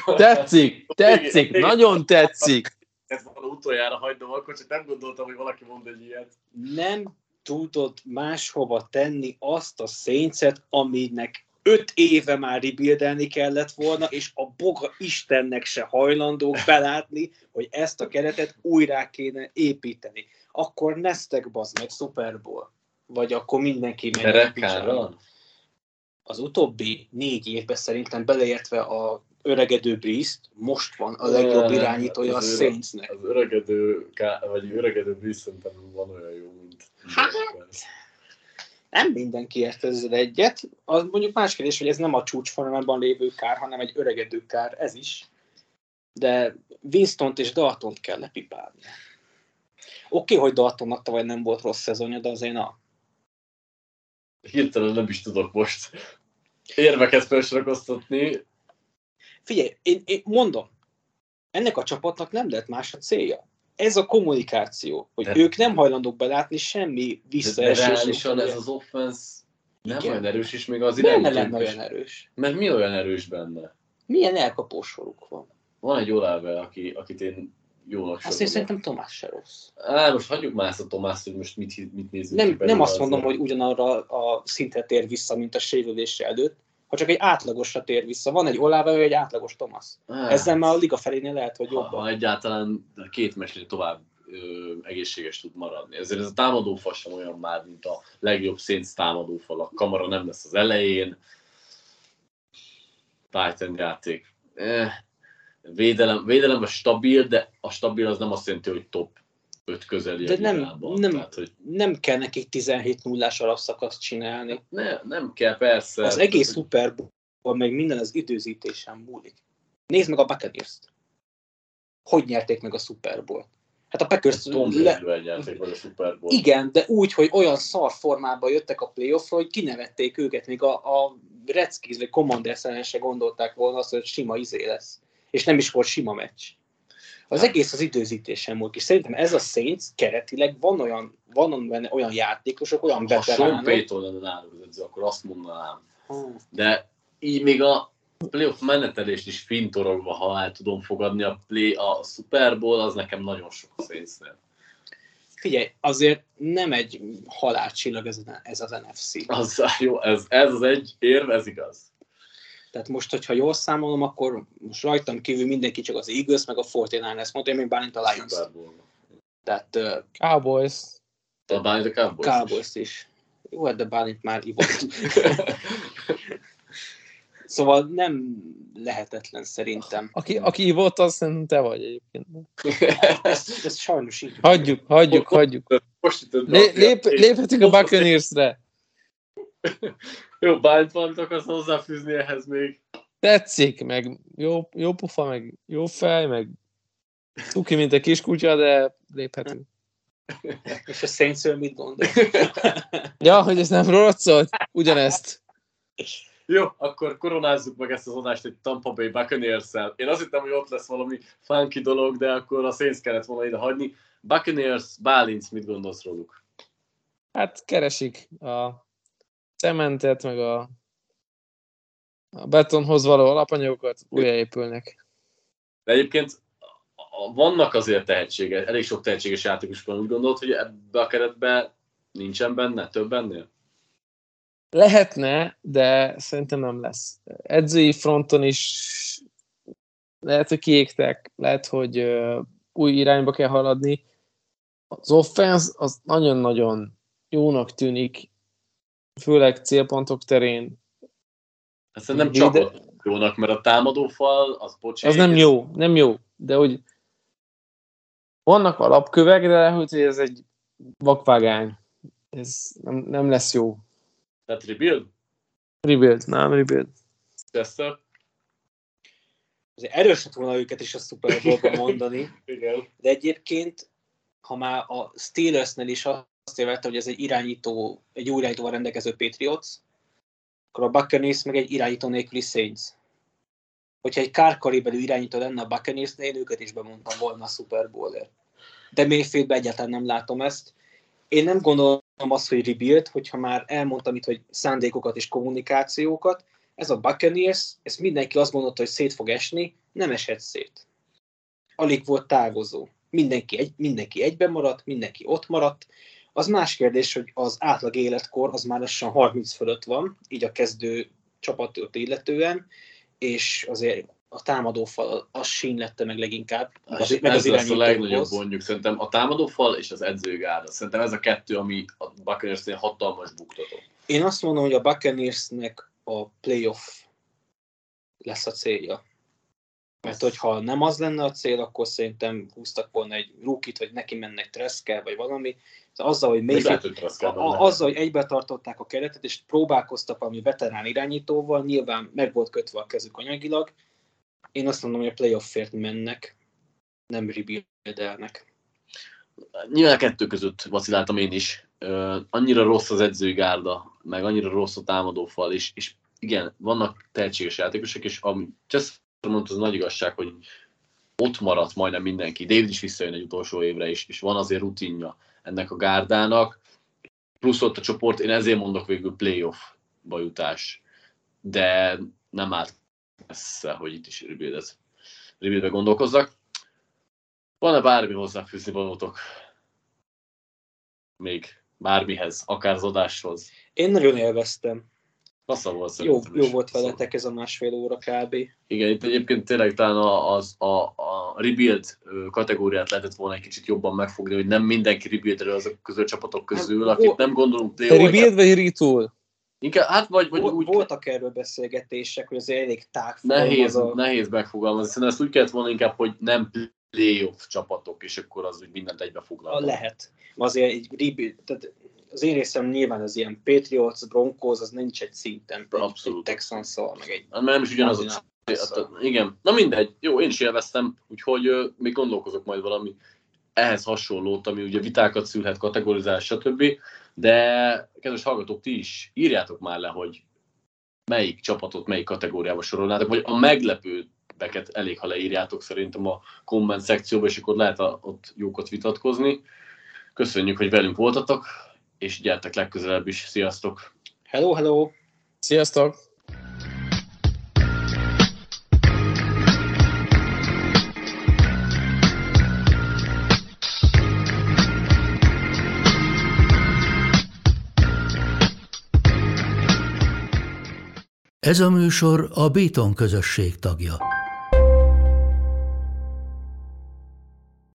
Tetszik, tetszik, nagyon tetszik
ez van utoljára hagynom, akkor csak nem gondoltam, hogy valaki mond egy ilyet.
Nem tudod máshova tenni azt a széncet, aminek öt éve már rebuildelni kellett volna, és a boga Istennek se hajlandók belátni, hogy ezt a keretet újra kéne építeni. Akkor neztek bazd meg Super Bowl. Vagy akkor mindenki
megy.
Az utóbbi négy évben szerintem beleértve a öregedő Breeze, most van a legjobb irányítója az a Saintsnek.
Az öregedő, vagy öregedő Breeze szerintem van olyan jó, mint...
Hát, nem mindenki ért ezzel egyet. Az mondjuk más kérdés, hogy ez nem a csúcsformában lévő kár, hanem egy öregedő kár, ez is. De Winston-t és Dalton kell lepipálni. Oké, okay, hogy Daltonnak tavaly nem volt rossz szezonja, de azért na.
Hirtelen nem is tudok most érveket felsorakoztatni.
Figyelj, én, én mondom, ennek a csapatnak nem lehet más a célja. Ez a kommunikáció, hogy de, ők nem hajlandók belátni semmi visszaesés.
De reálisan ez az offense nem Igen. olyan erős, is, még az
irányító Nem lenne olyan erős.
Mert mi olyan erős benne?
Milyen elkapósoruk van?
Van egy Olave, aki, akit én jónak
Azt én szerintem Tomás se rossz.
Á, most hagyjuk már ezt a Tomás, hogy most mit, mit nézzük
Nem, nem azt mondom, hogy ugyanarra a szintre tér vissza, mint a sérülése előtt, ha csak egy átlagosra tér vissza. Van egy Olave, vagy egy átlagos Thomas. Hát, Ezzel már a liga felénél lehet, hogy jobban.
Ha, ha egyáltalán két mesnél tovább ö, egészséges tud maradni. Ezért ez a támadófal sem olyan már, mint a legjobb szénc támadófal. A kamera nem lesz az elején. Titan játék. Eh, védelem, védelem a stabil, de a stabil az nem azt jelenti, hogy top 5 közeli
De nem, nem, Tehát, hogy... nem kell nekik 17 nullás alapszakaszt csinálni. Hát
ne, nem kell, persze.
Az egész hogy... Super Bowl, meg minden az időzítésen múlik. Nézd meg a buccaneers -t. Hogy nyerték meg a Super Bowl? Hát a Packers...
Tom le... nyerték meg a Super Bowl.
Igen, de úgy, hogy olyan szar formában jöttek a playoffra, hogy kinevették őket, még a, a Redskins vagy Commanders se gondolták volna azt, hogy sima izé lesz. És nem is volt sima meccs. Az egész az időzítésen múlik, és szerintem ez a Saints keretileg van olyan, van benne olyan játékosok, olyan
veteránok. Ha Sean Payton lenne náluk akkor azt mondanám. Hmm. De így még a playoff menetelést is fintorogva, ha el tudom fogadni a, play, a Super Bowl, az nekem nagyon sok a Saintsnél.
Figyelj, azért nem egy halálcsillag ez, ez az NFC.
Az, jó, ez, ez az egy érv, ez igaz.
Tehát most, hogyha jól számolom, akkor most rajtam kívül mindenki csak az Eagles, meg a 49ers mondta, én még Bálint a Lions. Tehát... Uh,
Cowboys.
A Bálint a Cowboys,
Cowboys is. is. Jó, hát de Bálint már ivott. szóval nem lehetetlen szerintem.
Aki, aki ivott, az szerintem te vagy egyébként.
ez, ez sajnos így.
Hagyjuk, hagyjuk, hagyjuk. Lé, lép, léphetünk a Buccaneers-re.
Jó, bányt van, akarsz hozzáfűzni ehhez még?
Tetszik, meg jó, jó pufa, meg jó fej, meg tuki, mint egy kiskutya, de léphetünk.
És a Saintsről mit gondol?
Ja, hogy ez nem rólad szólt? Ugyanezt.
Jó, akkor koronázzuk meg ezt az adást egy Tampa Bay buccaneers -el. Én azt hittem, hogy ott lesz valami funky dolog, de akkor a Saints kellett volna ide hagyni. Buccaneers, Bálinc, mit gondolsz róluk?
Hát keresik a cementet, meg a, a betonhoz való alapanyagokat, újjáépülnek.
De egyébként vannak azért tehetsége, elég sok tehetséges játékos van, úgy gondolod, hogy ebbe a keretbe nincsen benne, több ennél?
Lehetne, de szerintem nem lesz. Edzői fronton is lehet, hogy kiégtek, lehet, hogy új irányba kell haladni. Az offense az nagyon-nagyon jónak tűnik, főleg célpontok terén.
Hát szerintem csak ott jónak, mert a támadó fal, az pocsék.
Az nem jó, nem jó, de hogy vannak alapkövek, de lehet, hogy ez egy vakvágány. Ez nem, nem lesz jó.
Tehát rebuild?
Rebuild, nem rebuild.
Chester?
Azért erős lett volna őket is a Super mondani,
Igen.
de egyébként, ha már a Steelersnél is azt évelte, hogy ez egy irányító, egy új irányítóval rendelkező Patriots, akkor a Buccaneers meg egy irányító nélküli Saints. Hogyha egy kárkaribelű irányító lenne a buccaneers én őket is bemondtam volna a Super Bowl-ért. De Mayfieldben egyáltalán nem látom ezt. Én nem gondolom azt, hogy rebuild, hogyha már elmondtam itt, hogy szándékokat és kommunikációkat, ez a Buccaneers, ezt mindenki azt gondolta, hogy szét fog esni, nem esett szét. Alig volt távozó. Mindenki, egy, mindenki egyben maradt, mindenki ott maradt. Az más kérdés, hogy az átlag életkor az már lassan 30 fölött van, így a kezdő csapatot illetően, és azért a támadófal az sínlette meg leginkább.
Ez,
meg
ez lesz a legnagyobb mondjuk szerintem a támadó fal és az edzőgárda. Szerintem ez a kettő, ami a Buccaneers-nél hatalmas buktató.
Én azt mondom, hogy a Buccaneersnek a playoff lesz a célja. Mert hogyha nem az lenne a cél, akkor szerintem húztak volna egy rúkit, vagy neki mennek Treszkel, vagy valami. Azzal, hogy
Még lehet,
Mayfield,
hogy Traskell
a, azzal, hogy egybe tartották a keretet, és próbálkoztak valami veterán irányítóval, nyilván meg volt kötve a kezük anyagilag. Én azt mondom, hogy a playoffért mennek, nem rebuildelnek.
Nyilván a kettő között vaciláltam én is. Ö, annyira rossz az edzői gárda, meg annyira rossz a támadó fal is, és igen, vannak tehetséges játékosok, és ami Chester mondta, az nagy igazság, hogy ott maradt majdnem mindenki. David is visszajön egy utolsó évre is, és van azért rutinja ennek a gárdának. Plusz ott a csoport, én ezért mondok végül playoff bajutás, de nem állt messze, hogy itt is rebuildet, rebuildbe gondolkozzak. Van-e bármi hozzáfűzni valótok? Még bármihez, akár az adáshoz.
Én nagyon élveztem.
Passza volt
Jó, jó volt veletek ez a másfél óra kb.
Igen, itt egyébként tényleg talán a, az, a, a rebuild kategóriát lehetett volna egy kicsit jobban megfogni, hogy nem mindenki rebuildről azok közül csapatok közül,
Hát,
akik
ó-
nem gondolunk play
Rebuild vagy retool?
Inkább, hát vagy, vagy
Vol-
úgy
Voltak erről beszélgetések, hogy azért elég tág
nehéz,
a...
nehéz megfogalmazni. Szerintem ezt úgy kellett volna inkább, hogy nem playoff csapatok, és akkor az úgy mindent egybe foglal.
lehet. Azért egy rebuild, tehát az én részem nyilván az ilyen Patriots, Broncos, az nincs egy szinten.
Abszolút.
Egy texans meg egy
Hát, Mert nem is ugyanaz a. Hát, igen, na mindegy, jó, én is élveztem, úgyhogy ö, még gondolkozok majd valami ehhez hasonlót, ami ugye vitákat szülhet, kategorizálás, stb. De kedves hallgatók, ti is írjátok már le, hogy melyik csapatot melyik kategóriába sorolnátok, vagy a meglepőbbeket elég, ha leírjátok szerintem a komment szekcióba, és akkor lehet a, ott jókat vitatkozni. Köszönjük, hogy velünk voltatok, és gyertek legközelebb is. Sziasztok!
Hello, hello!
Sziasztok!
Ez a műsor a Béton közösség tagja.